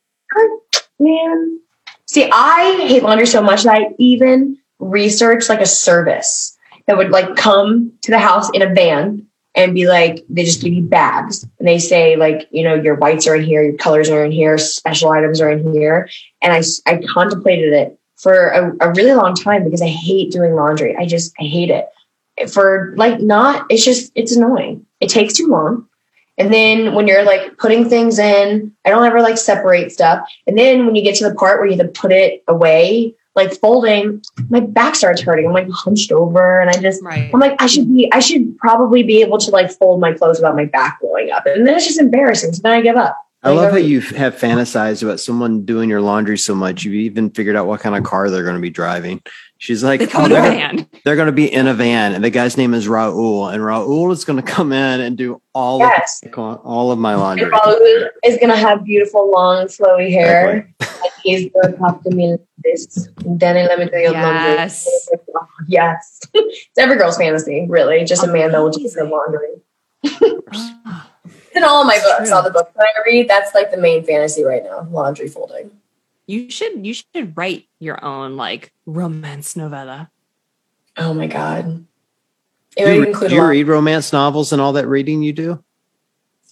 Man, see, I hate laundry so much that I even researched like a service that would like come to the house in a van and be like, they just give you bags and they say like, you know, your whites are in here, your colors are in here, special items are in here. And I, I contemplated it for a, a really long time because I hate doing laundry. I just, I hate it for like not it's just it's annoying. It takes too long. And then when you're like putting things in i don't ever like separate stuff. And then when you get to the part where you have to put it away like folding my back starts hurting. I'm like hunched over and i just right. i'm like i should be i should probably be able to like fold my clothes without my back blowing up. And then it's just embarrassing. So then i give up. I love how you have fantasized about someone doing your laundry so much. You've even figured out what kind of car they're going to be driving. She's like, they oh, they're, gonna, they're going to be in a van, and the guy's name is Raul, and Raul is going to come in and do all yes. of all of my laundry. And Raul is going to have beautiful, long, flowy hair. Exactly. he's going to talk to me like this. Dani, let me tell you yes. laundry. Yes, it's every girl's fantasy, really. Just a man that will do their laundry. Ah. in all my books, all the books that I read, that's like the main fantasy right now: laundry folding. You should you should write your own like romance novella. Oh my god. It do you, include do you read romance novels and all that reading you do?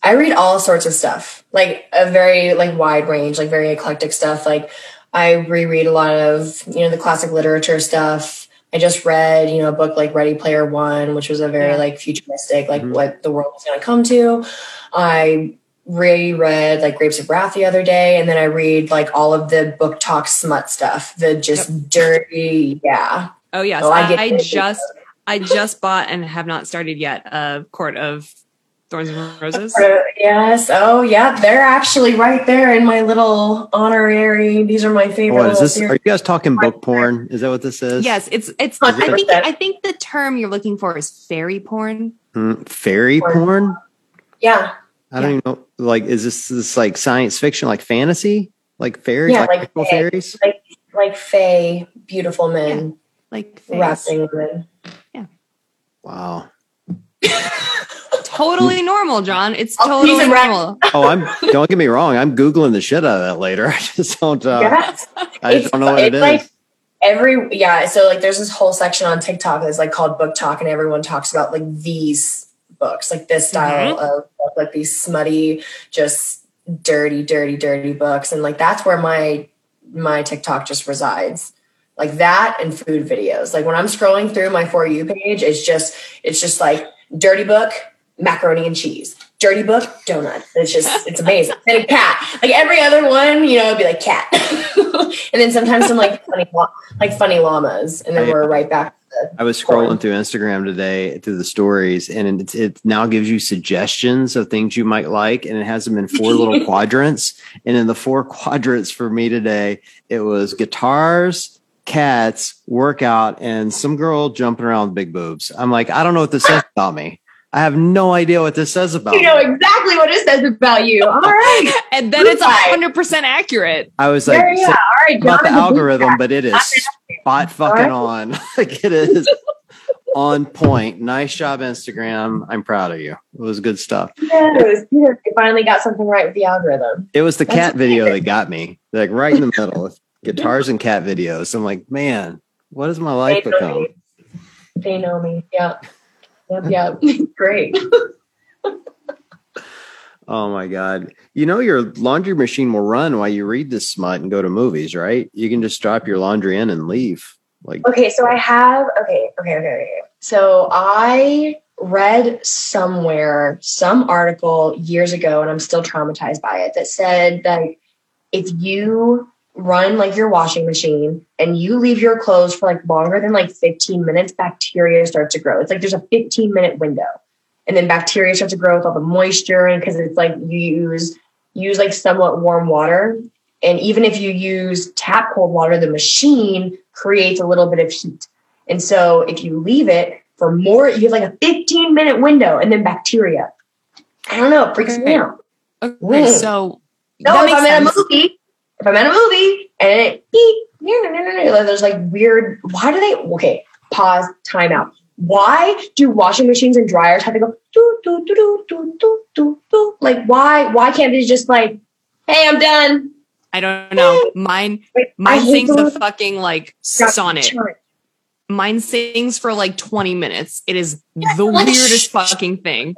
I read all sorts of stuff, like a very like wide range, like very eclectic stuff. Like I reread a lot of you know the classic literature stuff. I just read you know a book like Ready Player One, which was a very like futuristic, like mm-hmm. what the world was going to come to. I reread like Grapes of Wrath the other day, and then I read like all of the BookTok smut stuff, the just yep. dirty, yeah. Oh yes, so I, I, I just I just bought and have not started yet a Court of Thorns and Roses? Yes. Oh, yeah. They're actually right there in my little honorary. These are my favorite. What is this? Are you guys talking book porn? Is that what this is? Yes. It's it's. I think I think the term you're looking for is fairy porn. Mm, fairy porn. porn? Yeah. I don't yeah. even know. Like, is this this like science fiction, like fantasy, like fairies, yeah, like, like fairies, like like fae, beautiful men, yeah. like wrapping women. Yeah. Wow. totally normal, John. It's totally normal. oh, I'm. Don't get me wrong. I'm googling the shit out of that later. I just don't. Uh, yes. I just don't know what it is. Like, every yeah. So like, there's this whole section on TikTok that's like called BookTok and everyone talks about like these books, like this style mm-hmm. of like these smutty, just dirty, dirty, dirty books, and like that's where my my TikTok just resides like that and food videos. Like when I'm scrolling through my for you page, it's just it's just like dirty book, macaroni and cheese. Dirty book, donut. It's just, it's amazing. And a cat. Like every other one, you know, it'd be like cat. and then sometimes some like funny, like funny llamas. And then we're right back. I was scrolling through Instagram today through the stories, and it, it, now gives you suggestions of things you might like, and it has them in four little quadrants. And in the four quadrants for me today, it was guitars, cats, workout, and some girl jumping around with big boobs. I'm like, I don't know what this says about me. I have no idea what this says about. You know exactly what it says about you. All right, and then it's hundred percent accurate. I was like, yeah, yeah. Right, about the algorithm, but it is spot fucking on. like it is on point. Nice job, Instagram. I'm proud of you. It was good stuff. Yeah, it was good. Finally got something right with the algorithm. It was the That's cat video that got me, like right in the middle. guitars and cat videos. I'm like, man, what has my life they become? Me. They know me. Yeah. Yep. great. Oh my god! You know your laundry machine will run while you read this smut and go to movies, right? You can just drop your laundry in and leave. Like okay, so I have okay, okay, okay, okay. So I read somewhere some article years ago, and I'm still traumatized by it that said that if you run like your washing machine and you leave your clothes for like longer than like 15 minutes, bacteria starts to grow. It's like there's a 15 minute window. And then bacteria start to grow with all the moisture and because it's like you use use like somewhat warm water. And even if you use tap cold water, the machine creates a little bit of heat. And so if you leave it for more, you have like a 15 minute window and then bacteria. I don't know, it freaks okay. me out. Okay, mm. so no, if I'm sense. in a movie, if I'm in a movie and it beep, there's like weird, why do they, okay, pause, time out. Why do washing machines and dryers have to go do, do, do, do, do, do, do, do? Like, why, why can't they just like, hey, I'm done? I don't know. Mine, mine sings a fucking like sonnet. Mine sings for like 20 minutes. It is the weirdest fucking thing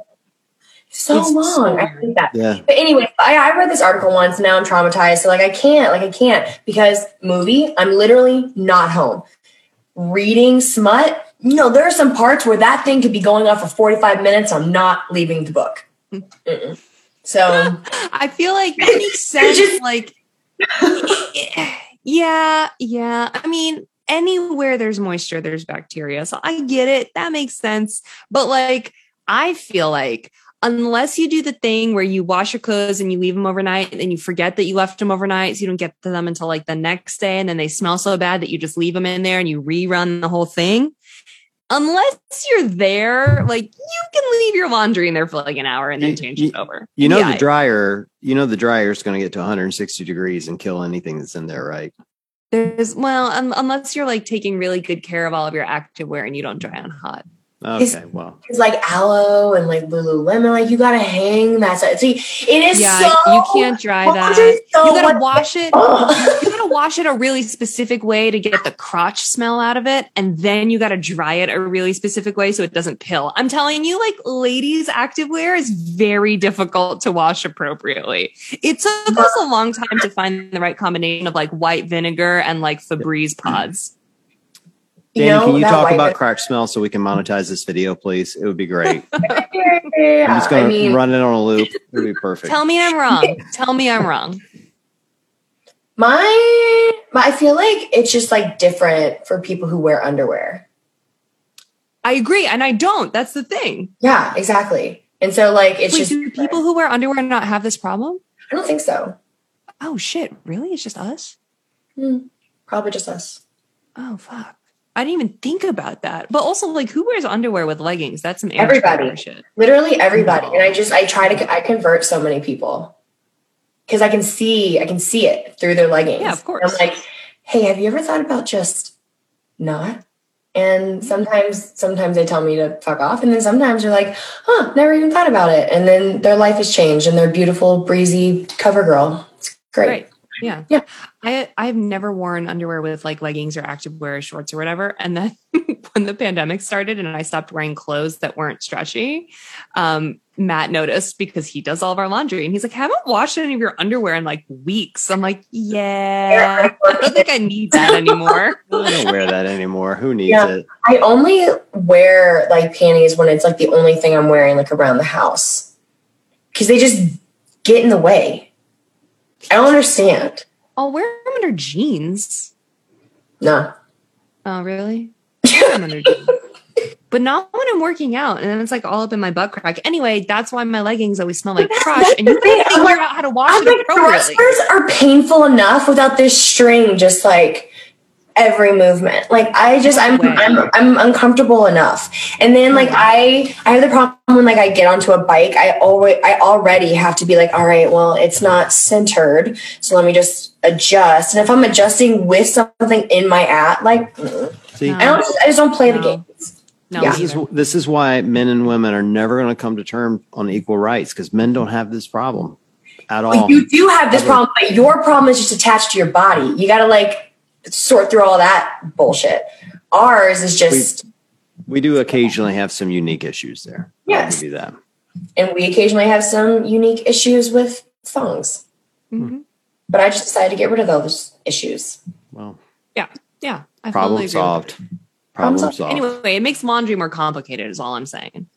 so it's long. So I hate that. Yeah. But anyway, I, I read this article once. Now I'm traumatized. So like I can't, like I can't because movie. I'm literally not home. Reading smut. You know, there are some parts where that thing could be going on for 45 minutes. I'm not leaving the book. Mm-mm. So I feel like it makes sense. Just, like, yeah, yeah. I mean, anywhere there's moisture, there's bacteria. So I get it. That makes sense. But like, I feel like unless you do the thing where you wash your clothes and you leave them overnight and then you forget that you left them overnight so you don't get to them until like the next day and then they smell so bad that you just leave them in there and you rerun the whole thing unless you're there like you can leave your laundry in there for like an hour and then change you, it over. you know yeah. the dryer you know the dryer is going to get to 160 degrees and kill anything that's in there right? There's well um, unless you're like taking really good care of all of your active wear and you don't dry on hot Okay, it's, well, it's like Alo and like Lululemon. Like you gotta hang that. Stuff. See, it is yeah, so. You can't dry that. So you gotta wash it. you gotta wash it a really specific way to get the crotch smell out of it, and then you gotta dry it a really specific way so it doesn't pill. I'm telling you, like ladies' activewear is very difficult to wash appropriately. It took us a long time to find the right combination of like white vinegar and like Febreze pods. Dani, know, can you talk about crack smell so we can monetize this video, please? It would be great. yeah, I'm just going to mean, run it on a loop. It would be perfect. Tell me I'm wrong. Tell me I'm wrong. My, my, I feel like it's just like different for people who wear underwear. I agree, and I don't. That's the thing. Yeah, exactly. And so, like, it's Wait, just do people who wear underwear not have this problem? I don't think so. Oh shit! Really? It's just us? Hmm. Probably just us. Oh fuck. I didn't even think about that. But also, like, who wears underwear with leggings? That's some everybody, shit. literally everybody. And I just I try to I convert so many people because I can see I can see it through their leggings. Yeah, of course. I'm like, hey, have you ever thought about just not? And sometimes sometimes they tell me to fuck off, and then sometimes they're like, huh, never even thought about it. And then their life has changed, and they're beautiful, breezy cover girl. It's great. Right. Yeah. Yeah. I I've never worn underwear with like leggings or activewear shorts or whatever. And then when the pandemic started and I stopped wearing clothes that weren't stretchy, um, Matt noticed because he does all of our laundry and he's like, I haven't washed any of your underwear in like weeks. I'm like, yeah, I don't think I need that anymore. I don't wear that anymore. Who needs yeah. it? I only wear like panties when it's like the only thing I'm wearing like around the house because they just get in the way. I don't understand. I'll wear them under jeans. No. Oh, really? but not when I'm working out, and then it's like all up in my butt crack. Anyway, that's why my leggings always smell like crotch, and you can't figure like, out how to wash I'm it like, appropriately. Are painful enough without this string just like every movement. Like I just I'm I'm I'm uncomfortable enough. And then like mm-hmm. I I have the problem when like I get onto a bike, I always I already have to be like, all right, well, it's not centered. So let me just adjust. And if I'm adjusting with something in my at, like See, I don't I just don't play no. the games. No, yeah. this is this is why men and women are never going to come to terms on equal rights because men don't have this problem at all. Well, you do have this problem, but your problem is just attached to your body. You got to like sort through all that bullshit. Ours is just. We, we do occasionally have some unique issues there. Yes. do that. And we occasionally have some unique issues with thongs. Mm-hmm. But I just decided to get rid of those issues. Well, yeah. Yeah. I problem solved. Problem, solved. solved. Anyway, it makes laundry more complicated, is all I'm saying.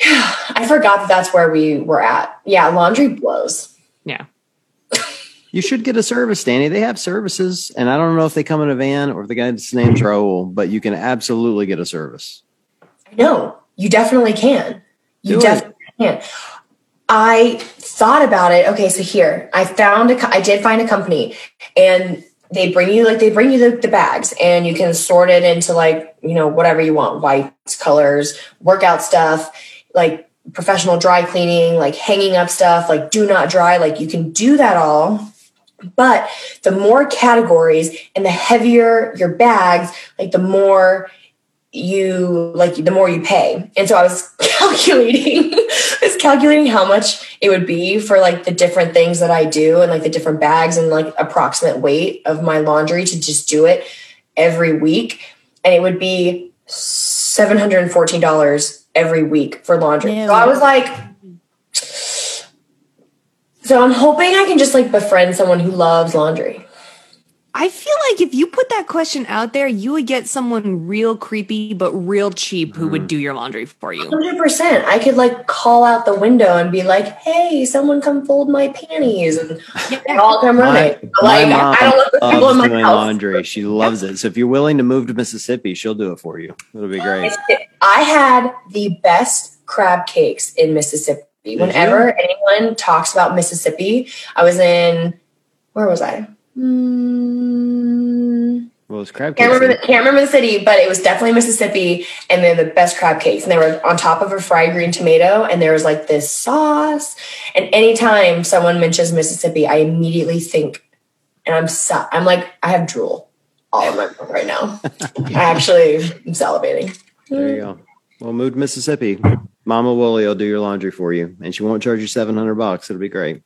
Yeah. I forgot that that's where we were at. Yeah. Laundry blows. Yeah. You should get a service, Dani. They have services, and I don't know if they come in a van or if the guy's name's Raul, but you can absolutely get a service. I know you definitely can. You Do definitely it. can. I thought about it. Okay, so here I found a. I did find a company, and they bring you like they bring you the, the bags, and you can sort it into like you know whatever you want, whites, colors, workout stuff, like professional dry cleaning, like hanging up stuff, like do not dry. Like you can do that all but the more categories and the heavier your bags, like the more you like the more you pay. And so I was calculating I was calculating how much it would be for like the different things that I do and like the different bags and like approximate weight of my laundry to just do it every week. And it would be $714 every week for laundry. So I was like, so I'm hoping I can just like befriend someone who loves laundry. I feel like if you put that question out there, you would get someone real creepy but real cheap who would mm. do your laundry for you. 100%. I could like call out the window and be like, "Hey, someone come fold my panties." And they all come running. My, like my mom I don't look at people in my doing house. laundry. She loves it. So if you're willing to move to Mississippi, she'll do it for you. It'll be great. I had the best crab cakes in Mississippi. Whenever anyone talks about Mississippi, I was in where was I? Mm, well, it's crab can't remember, the, can't remember the city, but it was definitely Mississippi, and they're the best crab cakes. And they were on top of a fried green tomato, and there was like this sauce. And anytime someone mentions Mississippi, I immediately think, and I'm su- I'm like I have drool all in my mouth right now. I actually am salivating. There you go. Well, moved Mississippi. Mama Wooly will do your laundry for you, and she won't charge you seven hundred bucks. It'll be great.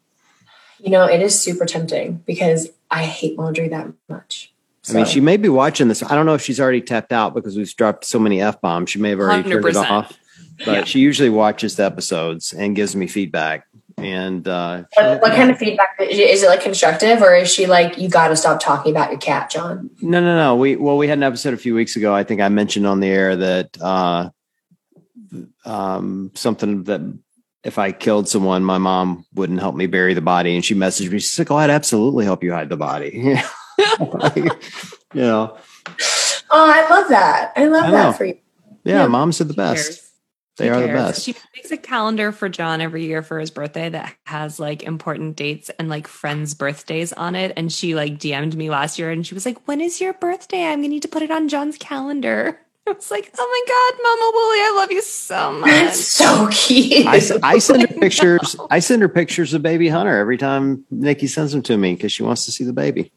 You know, it is super tempting because I hate laundry that much. So. I mean, she may be watching this. I don't know if she's already tapped out because we've dropped so many f bombs. She may have already 100%. turned it off, but yeah. she usually watches the episodes and gives me feedback. And uh, what, what kind of feedback is it? Like constructive, or is she like, "You got to stop talking about your cat, John"? No, no, no. We well, we had an episode a few weeks ago. I think I mentioned on the air that uh, um, something that if I killed someone, my mom wouldn't help me bury the body, and she messaged me. She's like, "Oh, I'd absolutely help you hide the body." you know. Oh, I love that. I love I that for you. Yeah, yeah, moms are the best. They are the best. She makes a calendar for John every year for his birthday that has like important dates and like friends' birthdays on it. And she like DM'd me last year and she was like, When is your birthday? I'm gonna need to put it on John's calendar. I was like, oh my God, Mama Wooly, I love you so much. That's so cute. I, I send her pictures. I send her pictures of baby Hunter every time Nikki sends them to me because she wants to see the baby.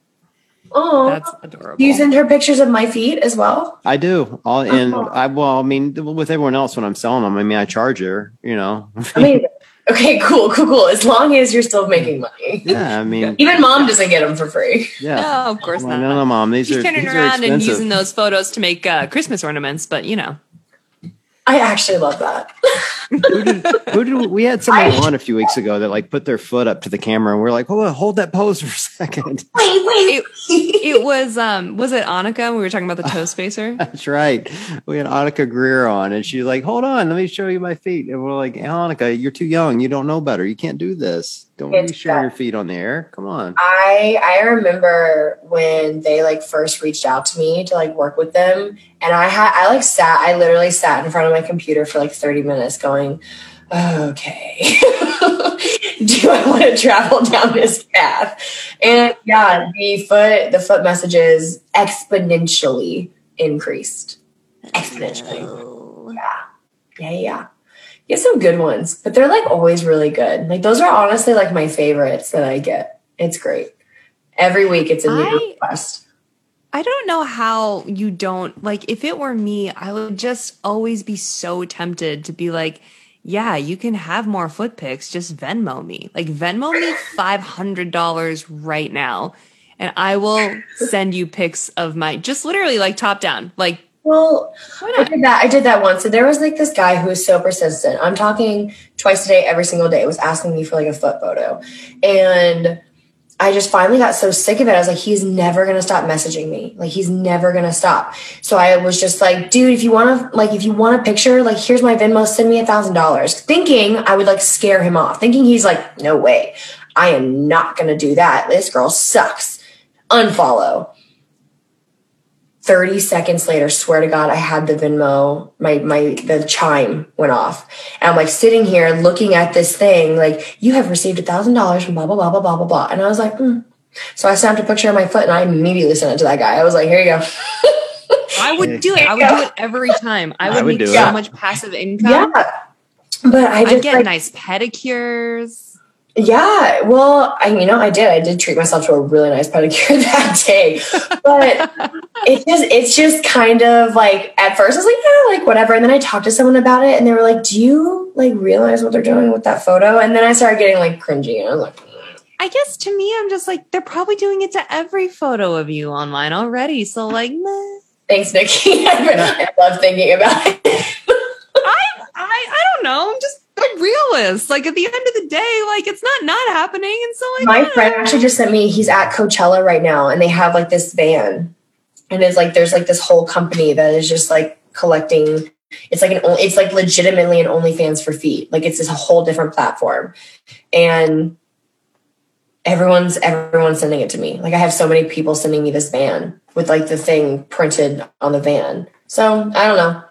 Oh, that's adorable. You send her pictures of my feet as well. I do. All and oh. I well, I mean, with everyone else when I'm selling them, I mean, I charge her. You know. Amazing. Okay, cool, cool, cool. As long as you're still making money. Yeah, I mean, even mom doesn't get them for free. Yeah, no, of course well, not. No, no, mom. These She's are turning these around and using those photos to make uh, Christmas ornaments, but you know. I actually love that. who, did, who did we had someone I, on a few weeks ago that like put their foot up to the camera and we're like, hold on, hold that pose for a second. Wait, wait. It, it was um was it Annika? We were talking about the toe spacer. That's right. We had Annika Greer on and she's like, hold on, let me show you my feet. And we're like, Annika, you're too young. You don't know better. You can't do this. Don't it's be showing your feet on the air. Come on. I I remember when they like first reached out to me to like work with them, and I had I like sat I literally sat in front of my computer for like thirty minutes going, okay, do I want to travel down this path? And yeah, the foot the foot messages exponentially increased, exponentially. Oh. Yeah, yeah, yeah get some good ones, but they're like always really good. Like those are honestly like my favorites that I get. It's great. Every week it's a new I, request. I don't know how you don't like if it were me, I would just always be so tempted to be like, yeah, you can have more foot pics, just Venmo me. Like Venmo me $500 right now and I will send you pics of my just literally like top down. Like well, I did that. I did that once. So there was like this guy who was so persistent. I'm talking twice a day, every single day. It Was asking me for like a foot photo, and I just finally got so sick of it. I was like, he's never gonna stop messaging me. Like he's never gonna stop. So I was just like, dude, if you want to, like, if you want a picture, like, here's my Venmo. Send me a thousand dollars. Thinking I would like scare him off. Thinking he's like, no way, I am not gonna do that. This girl sucks. Unfollow. 30 seconds later, swear to God, I had the Venmo, my, my, the chime went off. And I'm like sitting here looking at this thing, like, you have received a thousand dollars from blah, blah, blah, blah, blah, blah, blah. And I was like, hmm. So I snapped a picture of my foot and I immediately sent it to that guy. I was like, here you go. I would do it. I would do it every time. I would, I would make so it. much passive income. Yeah. But I just I'd get like, nice pedicures. Yeah, well, I you know I did. I did treat myself to a really nice pedicure that day, but it just it's just kind of like at first I was like yeah, like whatever, and then I talked to someone about it, and they were like, "Do you like realize what they're doing with that photo?" And then I started getting like cringy, and I was like. Mm. I guess to me, I'm just like they're probably doing it to every photo of you online already. So like, meh. thanks, Nikki. I love thinking about it. I, I I don't know. I'm just a realist. Like at the end of the day, like it's not not happening. And so like my friend actually just sent me. He's at Coachella right now, and they have like this van, and it's like there's like this whole company that is just like collecting. It's like an it's like legitimately an OnlyFans for feet. Like it's this whole different platform, and everyone's everyone's sending it to me. Like I have so many people sending me this van with like the thing printed on the van. So I don't know.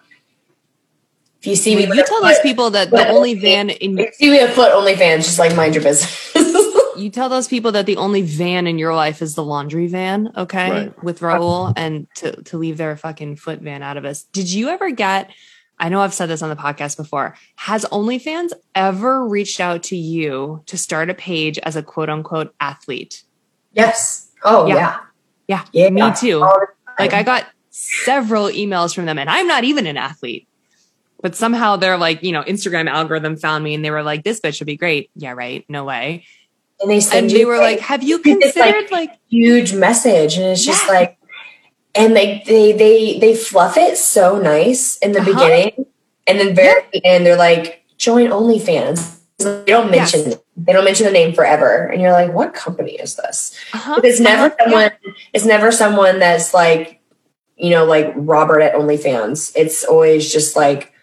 If you see me, you tell those people that the only van in if you see me a foot only van, just like mind your business. you tell those people that the only van in your life is the laundry van, okay, right. with Raul, and to to leave their fucking foot van out of us. Did you ever get? I know I've said this on the podcast before. Has OnlyFans ever reached out to you to start a page as a quote unquote athlete? Yes. Oh yeah. Yeah. Yeah. yeah. Me too. Like I got several emails from them, and I'm not even an athlete but somehow they're like, you know, Instagram algorithm found me and they were like, this bitch would be great. Yeah, right. No way. And they and they were like, have you considered like, like, huge message? And it's just yeah. like, and they, they, they, they fluff it so nice in the uh-huh. beginning. And then very yeah. end, they're like, join OnlyFans. They don't mention yes. they don't mention the name forever, and you're like, what company is this? Uh-huh. It's never uh-huh. someone. It's never someone that's like, you know, like Robert at OnlyFans. It's always just like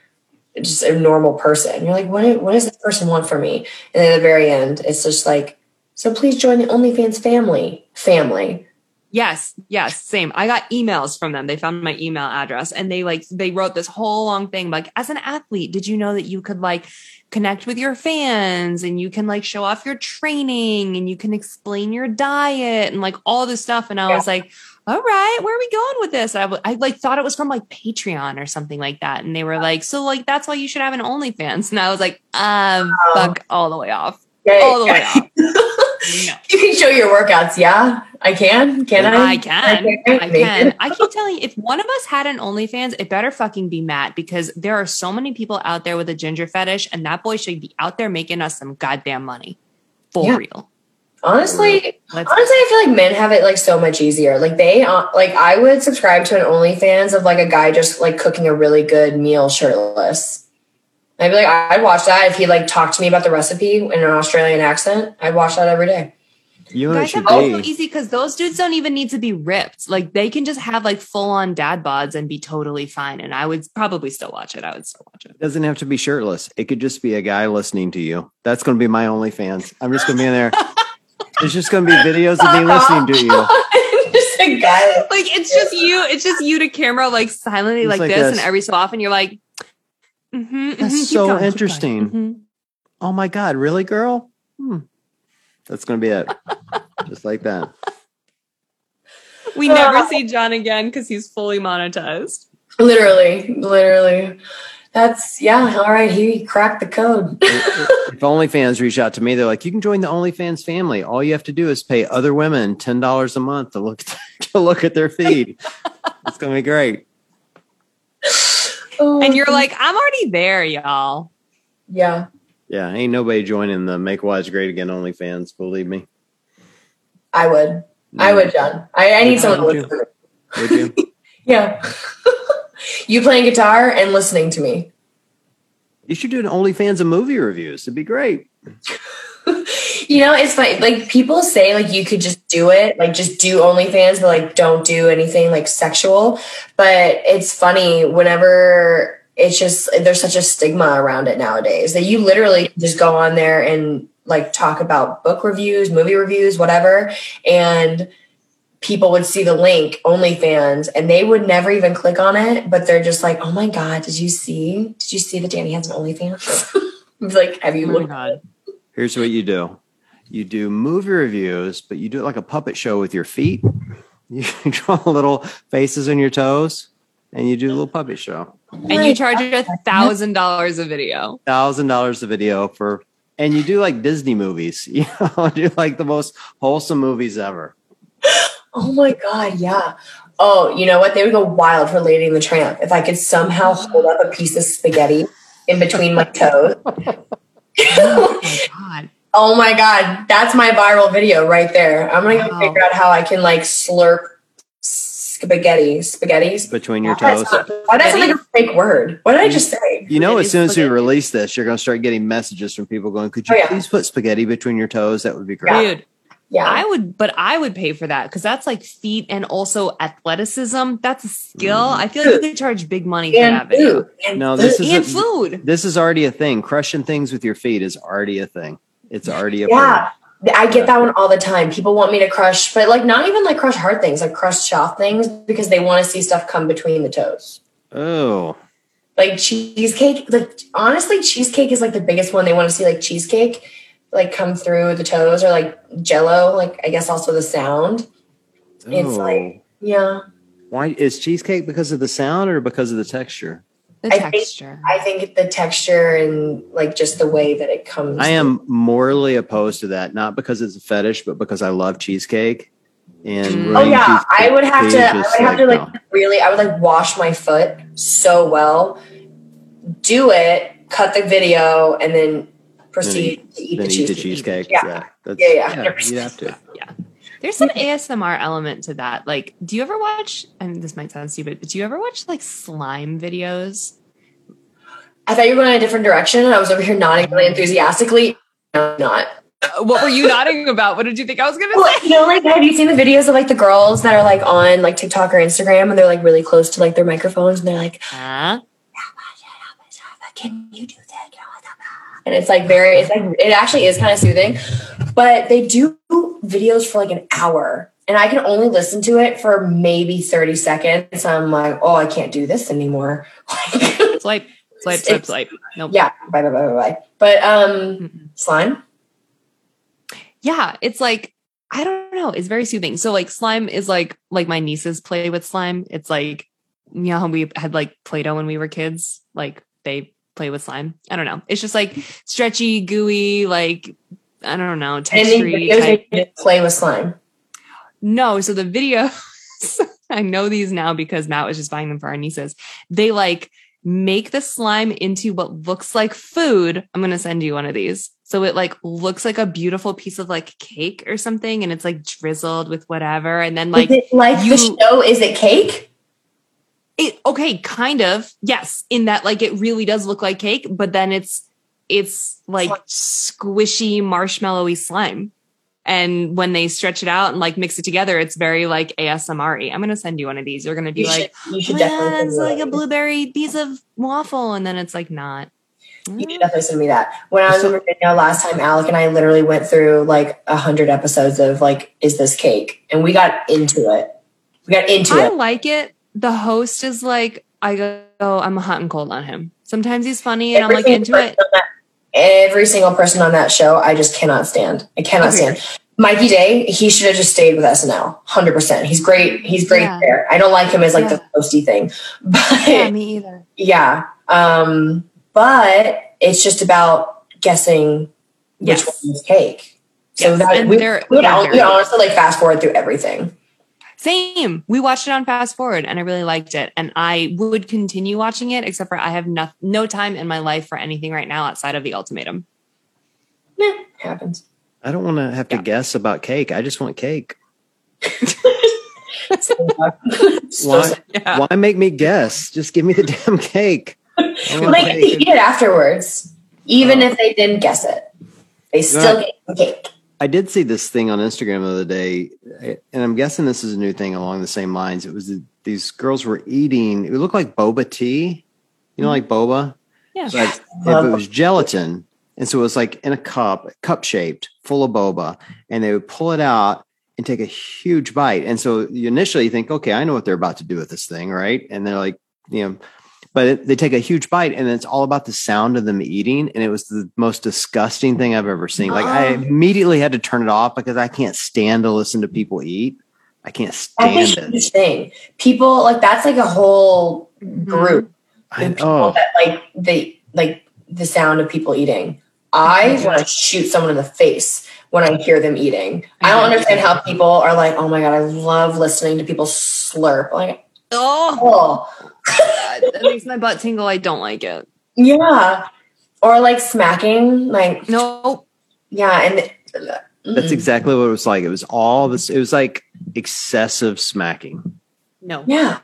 just a normal person. You're like, what? What does this person want from me? And then at the very end, it's just like, so please join the OnlyFans family. Family. Yes, yes, same. I got emails from them. They found my email address and they like they wrote this whole long thing like as an athlete, did you know that you could like connect with your fans and you can like show off your training and you can explain your diet and like all this stuff and I yeah. was like, "All right, where are we going with this?" I, I like thought it was from like Patreon or something like that and they were like, "So like that's why you should have an OnlyFans." And I was like, "Um, fuck all the way off." All the way off. No. You can show your workouts. Yeah, I can. Can I? I can. I can. I keep telling you, if one of us had an OnlyFans, it better fucking be Matt because there are so many people out there with a ginger fetish, and that boy should be out there making us some goddamn money. For yeah. real. Honestly, Let's honestly, I feel like men have it like so much easier. Like they, uh, like I would subscribe to an OnlyFans of like a guy just like cooking a really good meal shirtless. I'd be like, I'd watch that if he like talked to me about the recipe in an Australian accent. I'd watch that every day. You guys have also easy because those dudes don't even need to be ripped. Like they can just have like full on dad bods and be totally fine. And I would probably still watch it. I would still watch it. it doesn't have to be shirtless. It could just be a guy listening to you. That's going to be my OnlyFans. I'm just going to be in there. There's just going to be videos of me listening to you. just a guy. Like it's just you. It's just you to camera, like silently, like, like, this, this, and every so often you're like, Mm-hmm, That's mm-hmm. so going, interesting. Mm-hmm. Oh my God, really, girl? Hmm. That's going to be it. Just like that. We never see John again because he's fully monetized. Literally, literally. That's yeah. All right, he cracked the code. if OnlyFans reach out to me, they're like, "You can join the OnlyFans family. All you have to do is pay other women ten dollars a month to look to look at their feed. it's gonna be great." Oh, and you're like, I'm already there, y'all. Yeah. Yeah, ain't nobody joining the Make Wise Great Again OnlyFans. Believe me. I would. No. I would, John. I, I need someone to listen. Would you? yeah. You playing guitar and listening to me. You should do an OnlyFans of movie reviews. It'd be great. you know, it's like like people say like you could just do it, like just do OnlyFans, but like don't do anything like sexual. But it's funny whenever it's just there's such a stigma around it nowadays that you literally just go on there and like talk about book reviews, movie reviews, whatever, and people would see the link OnlyFans and they would never even click on it, but they're just like, "Oh my god, did you see? Did you see that Dani has an OnlyFans?" like, have you oh looked? Here's what you do you do movie reviews, but you do it like a puppet show with your feet. You draw little faces on your toes and you do a little puppet show. And you charge a thousand dollars a video. Thousand dollars a video for and you do like Disney movies. You know, do like the most wholesome movies ever. Oh my god, yeah. Oh, you know what? They would go wild for Lady and the Tramp if I could somehow oh. hold up a piece of spaghetti in between my toes. oh my god. Oh my god, that's my viral video right there. I'm gonna go figure out how I can like slurp spaghetti, spaghettis between your toes. why does it like a fake word? What did I just say? You know, as soon as we release this, you're gonna start getting messages from people going, "Could you oh, yeah. please put spaghetti between your toes? That would be great." Dude, yeah. I would, but I would pay for that because that's like feet and also athleticism. That's a skill. Mm. I feel like you could charge big money and for that video. no, this is and a, food. This is already a thing. Crushing things with your feet is already a thing. It's already a yeah. I get that one all the time. People want me to crush, but like not even like crush hard things, like crush soft things because they want to see stuff come between the toes. Oh. Like cheesecake, like honestly, cheesecake is like the biggest one. They want to see like cheesecake like come through the toes or like jello, like I guess also the sound. Oh. It's like, yeah. Why is cheesecake because of the sound or because of the texture? The I texture. Think, I think the texture and like just the way that it comes. I am morally opposed to that, not because it's a fetish, but because I love cheesecake. And mm. oh yeah, I would have to. I would have like, to like no. really. I would like wash my foot so well do it, cut the video, and then proceed then to eat, the, cheesecake. the cheesecake. Yeah, yeah, yeah, yeah, yeah. You have to. Yeah. There's some ASMR element to that. Like, do you ever watch? I mean, this might sound stupid, but do you ever watch like slime videos? I thought you were going in a different direction, and I was over here nodding really enthusiastically. No, not. Uh, what were you nodding about? What did you think I was going to well, say? You know, like, have you seen the videos of like the girls that are like on like TikTok or Instagram, and they're like really close to like their microphones, and they're like, huh? "Can you do that?" And it's like very, it's like it actually is kind of soothing, but they do videos for like an hour, and I can only listen to it for maybe thirty seconds. So I'm like, oh, I can't do this anymore. Like, Swipe, swipe, swipe. Nope. Yeah. Bye, bye, bye, bye, bye. But um, mm-hmm. slime. Yeah, it's like I don't know. It's very soothing. So like slime is like like my nieces play with slime. It's like you know how we had like Play-Doh when we were kids. Like they play with slime. I don't know. It's just like stretchy, gooey, like I don't know, textury. Play with slime. No, so the video. I know these now because Matt was just buying them for our nieces. They like make the slime into what looks like food. I'm going to send you one of these. So it like looks like a beautiful piece of like cake or something and it's like drizzled with whatever. And then like, like you, the show, is it cake? It, okay, kind of. Yes. In that like it really does look like cake, but then it's, it's like squishy marshmallowy slime and when they stretch it out and like mix it together, it's very like ASMR. I'm gonna send you one of these. You're gonna be you like, should, you should oh, definitely. Yeah, it's like a blueberry piece of waffle, and then it's like not. You should definitely send me that. When I was in Virginia last time, Alec and I literally went through like a hundred episodes of like, is this cake? And we got into it. We got into I it. I like it. The host is like, I go, I'm hot and cold on him. Sometimes he's funny and Every I'm like into it. That, every single person on that show, I just cannot stand. I cannot stand. Mikey Day, he should have just stayed with SNL. Hundred percent. He's great. He's great yeah. there. I don't like him as like yeah. the hosty thing, but yeah, me either. Yeah, um, but it's just about guessing which one is cake. So yes. that and we, we, would, we honestly like fast forward through everything. Same. We watched it on fast forward and I really liked it. And I would continue watching it, except for I have no, no time in my life for anything right now outside of the ultimatum. Yeah, happens. I don't want to have to yeah. guess about cake. I just want cake. why, yeah. why make me guess? Just give me the damn cake. Like they eat it afterwards, even oh. if they didn't guess it. They still get the cake. I did see this thing on Instagram the other day, and I'm guessing this is a new thing along the same lines. It was these girls were eating. It looked like boba tea, you know, mm-hmm. like boba. Yeah, but it was gelatin, and so it was like in a cup, cup shaped, full of boba, and they would pull it out and take a huge bite. And so you initially think, okay, I know what they're about to do with this thing, right? And they're like, you know, but they take a huge bite and it's all about the sound of them eating and it was the most disgusting thing i've ever seen. Like i immediately had to turn it off because i can't stand to listen to people eat. I can't stand it. thing people like that's like a whole mm-hmm. group I, people oh. that like they like the sound of people eating. I want to shoot someone in the face when i hear them eating. I don't understand how people are like oh my god i love listening to people slurp. Like Oh, oh. that makes my butt tingle. I don't like it. Yeah. Or like smacking, like no. Yeah, and mm. that's exactly what it was like. It was all this. It was like excessive smacking. No. Yeah.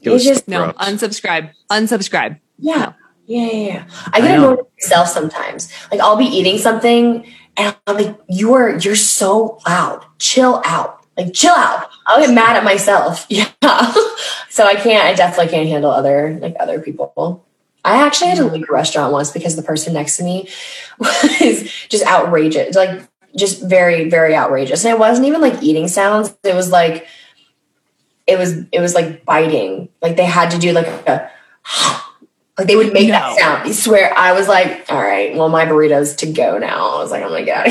It, was just no. Unsubscribe. Unsubscribe. Yeah. No. Yeah, yeah, yeah. I get annoyed with myself sometimes. Like I'll be eating something and I'm like, you are you're so loud. Chill out. Like, chill out. I'll get mad at myself. Yeah. so I can't, I definitely can't handle other, like other people. I actually had to leave a restaurant once because the person next to me was just outrageous, like just very, very outrageous. And it wasn't even like eating sounds. It was like, it was, it was like biting. Like they had to do like a, like they would make no. that sound. I swear. I was like, all right, well, my burrito's to go now. I was like, oh my God.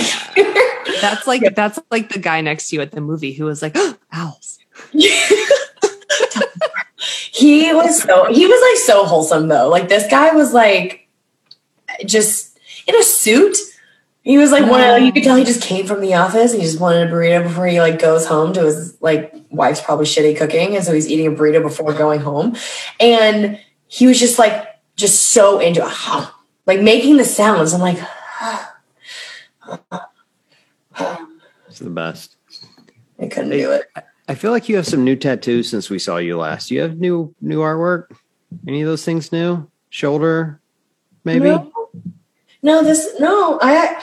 that's like, that's like the guy next to you at the movie who was like, oh, owls. he was so, he was like so wholesome though. Like this guy was like just in a suit. He was like one of, you could tell he just came from the office and he just wanted a burrito before he like goes home to his like wife's probably shitty cooking. And so he's eating a burrito before going home. And he was just like just so into it. like making the sounds. I'm like, it's the best. I couldn't do it. I feel like you have some new tattoos since we saw you last. Do you have new new artwork? Any of those things new? Shoulder, maybe? No, no this no. I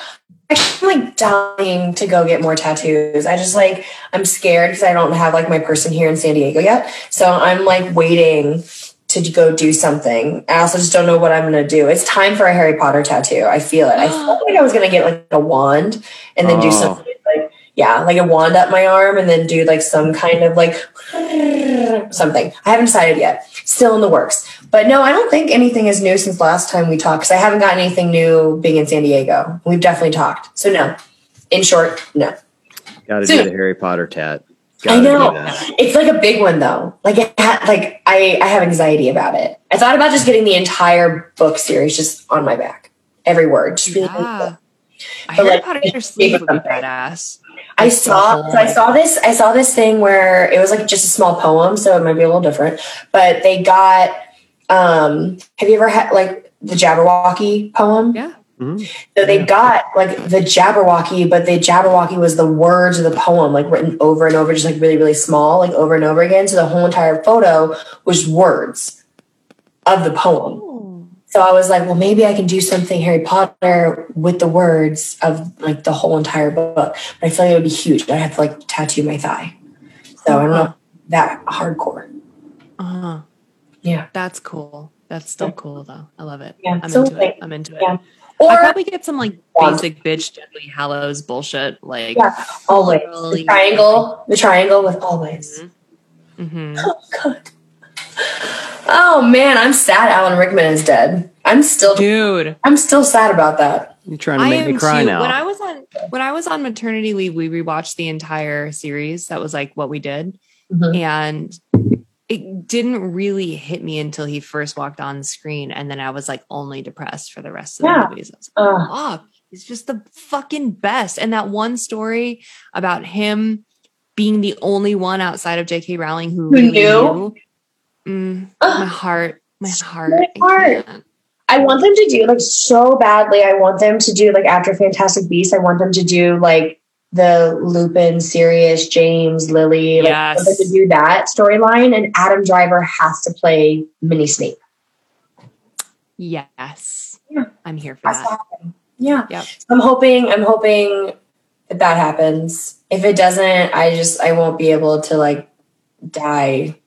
I'm like dying to go get more tattoos. I just like I'm scared because I don't have like my person here in San Diego yet. So I'm like waiting to go do something. I also just don't know what I'm gonna do. It's time for a Harry Potter tattoo. I feel it. I felt like I was gonna get like a wand and then oh. do something like yeah, like a wand up my arm and then do like some kind of like something. I haven't decided yet. Still in the works. But no, I don't think anything is new since last time we talked because I haven't gotten anything new being in San Diego. We've definitely talked. So no. In short, no. Got to do the Harry Potter tat. Gotta I know. It's like a big one though. Like it ha- like I I have anxiety about it. I thought about just getting the entire book series just on my back. Every word. Just really yeah. Harry like, Potter sleeve would be badass. I saw so I saw this I saw this thing where it was like just a small poem, so it might be a little different. But they got um have you ever had like the Jabberwocky poem? Yeah. Mm-hmm. So they got like the Jabberwocky, but the Jabberwocky was the words of the poem, like written over and over, just like really, really small, like over and over again. So the whole entire photo was words of the poem. So I was like, well, maybe I can do something Harry Potter with the words of like the whole entire book. But I feel like it would be huge. I'd have to like tattoo my thigh. So uh-huh. I don't know that hardcore. Uh huh. Yeah. That's cool. That's still cool though. I love it. Yeah. I'm so into like, it. I'm into it. Yeah. Or I probably get some like basic bitch Deathly Hallows bullshit. Like yeah, always the triangle, the triangle with always. Mm-hmm. Mm-hmm. Oh god. Oh man, I'm sad Alan Rickman is dead. I'm still dude. I'm still sad about that. You're trying to make me cry too. now. When I was on when I was on maternity leave, we rewatched the entire series. That was like what we did. Mm-hmm. And it didn't really hit me until he first walked on screen. And then I was like only depressed for the rest of yeah. the movies. Like, uh, he's just the fucking best. And that one story about him being the only one outside of J.K. Rowling who, who really knew, knew mm, my heart, my heart. My heart. I, I want them to do like so badly. I want them to do like after Fantastic Beasts. I want them to do like the Lupin, Sirius, James, Lily, yes. like to do that storyline, and Adam Driver has to play Mini Snape. Yes, yeah. I'm here for That's that. Yeah, yep. I'm hoping. I'm hoping that that happens. If it doesn't, I just I won't be able to like die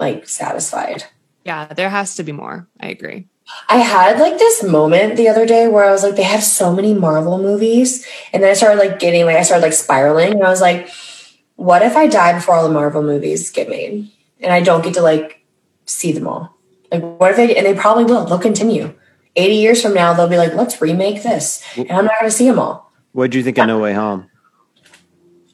like satisfied. Yeah, there has to be more. I agree. I had like this moment the other day where I was like, they have so many Marvel movies. And then I started like getting like, I started like spiraling. And I was like, what if I die before all the Marvel movies get made? And I don't get to like see them all. Like, what if they, and they probably will, they'll continue. 80 years from now, they'll be like, let's remake this. And I'm not going to see them all. What did you think of No Way Home?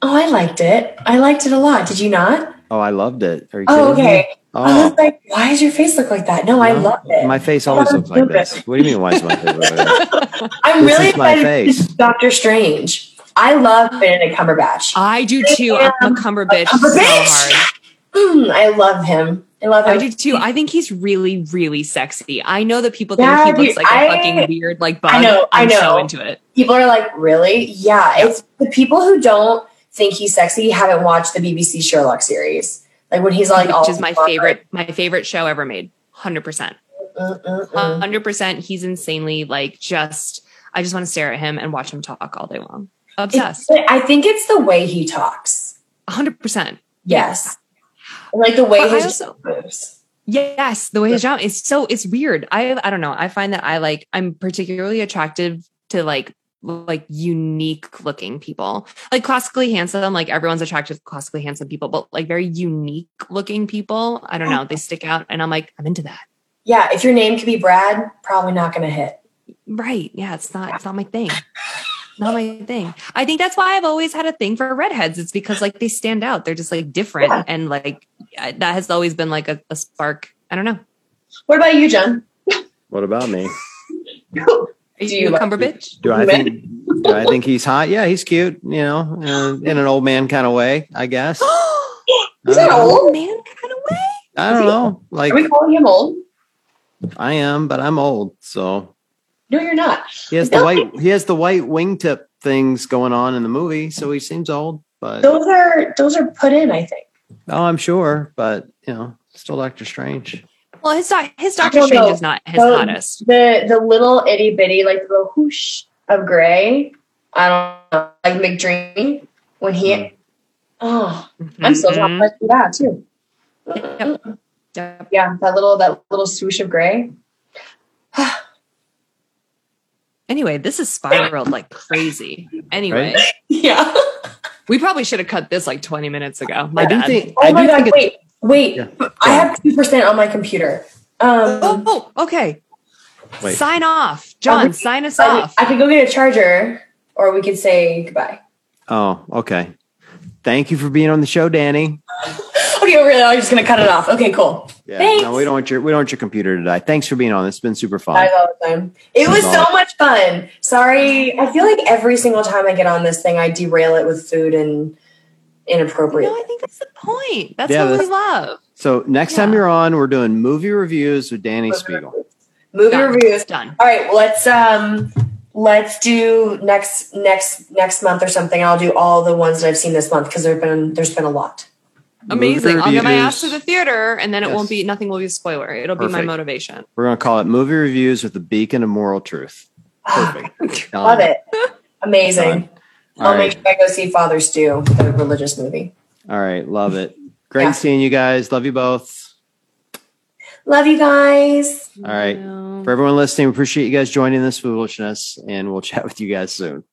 Oh, I liked it. I liked it a lot. Did you not? Oh, I loved it. Very cute. Oh, okay. Me? Oh. I was like, why does your face look like that? No, no I love it. My face always looks like this. What do you mean, why is my face like that? I'm this really excited face. Doctor Strange. I love Benedict Cumberbatch. I do too. I'm a Cumberbatch, Cumberbatch. so. Mm, I love him. I love him. I do too. I think he's really, really sexy. I know that people think he looks like I, a fucking weird like bug. I know. I'm I know. so into it. People are like, really? Yeah. yeah. It's the people who don't think he's sexy haven't watched the BBC Sherlock series. Like when he's like, which is my favorite, my favorite show ever made. Hundred percent, hundred percent. He's insanely like just. I just want to stare at him and watch him talk all day long. Obsessed. It's, I think it's the way he talks. hundred percent. Yes. Like the way but his also, moves. Yes, the way his job is so it's weird. I I don't know. I find that I like I'm particularly attractive to like like unique looking people. Like classically handsome like everyone's attracted to classically handsome people but like very unique looking people i don't know they oh. stick out and i'm like i'm into that. Yeah if your name could be brad probably not gonna hit. Right yeah it's not it's not my thing. Not my thing. I think that's why i've always had a thing for redheads it's because like they stand out they're just like different yeah. and like that has always been like a, a spark i don't know. What about you john what about me do you like, Cumberbatch? Do I think? do I think he's hot? Yeah, he's cute. You know, uh, in an old man kind of way, I guess. Is that an old man kind of way? I don't know. Like, are we calling him old? I am, but I'm old, so. No, you're not. He has the white. He has the white wingtip things going on in the movie, so he seems old. But those are those are put in, I think. Oh, I'm sure, but you know, still Doctor Strange. Well, his his Doctor Strange know. is not his the, hottest. The the little itty bitty, like the little whoosh of gray. I don't know, like McDreamy when he. Mm. Oh, mm-hmm. I'm still talking about that too. Yep. Yep. Yeah, that little that little swoosh of gray. anyway, this is spiraled like crazy. Anyway, right? yeah. We probably should have cut this like 20 minutes ago. My I bad. Think, oh my god! Wait, wait. Yeah. I have two percent on my computer. Um, oh, oh, okay. Wait. Sign off, John. sign us I, off. I could go get a charger, or we could say goodbye. Oh, okay. Thank you for being on the show, Dani. okay, really, I'm just gonna cut it off. Okay, cool. Yeah, Thanks. no, we don't want your we don't want your computer to die. Thanks for being on. It's been super fun. all the time. It was so much fun. Sorry, I feel like every single time I get on this thing, I derail it with food and inappropriate. No, I think that's the point. That's yeah, what we love. So next yeah. time you're on, we're doing movie reviews with Dani movie Speegle. Reviews. Movie Done. reviews. Done. All right, let's um let's do next next next month or something. I'll do all the ones that I've seen this month because there've been there's been a lot. Amazing. I'll get my ass to the theater and then it yes. won't be nothing will be a spoiler. It'll Perfect. be my motivation. We're gonna call it movie reviews with the beacon of moral truth. Ah, Perfect. Love it. Amazing. I'll right. make sure I go see Father Stu, the religious movie. All right, love it. Great yeah. seeing you guys. Love you both. Love you guys. All right. For everyone listening, we appreciate you guys joining this foolishness, and we'll chat with you guys soon.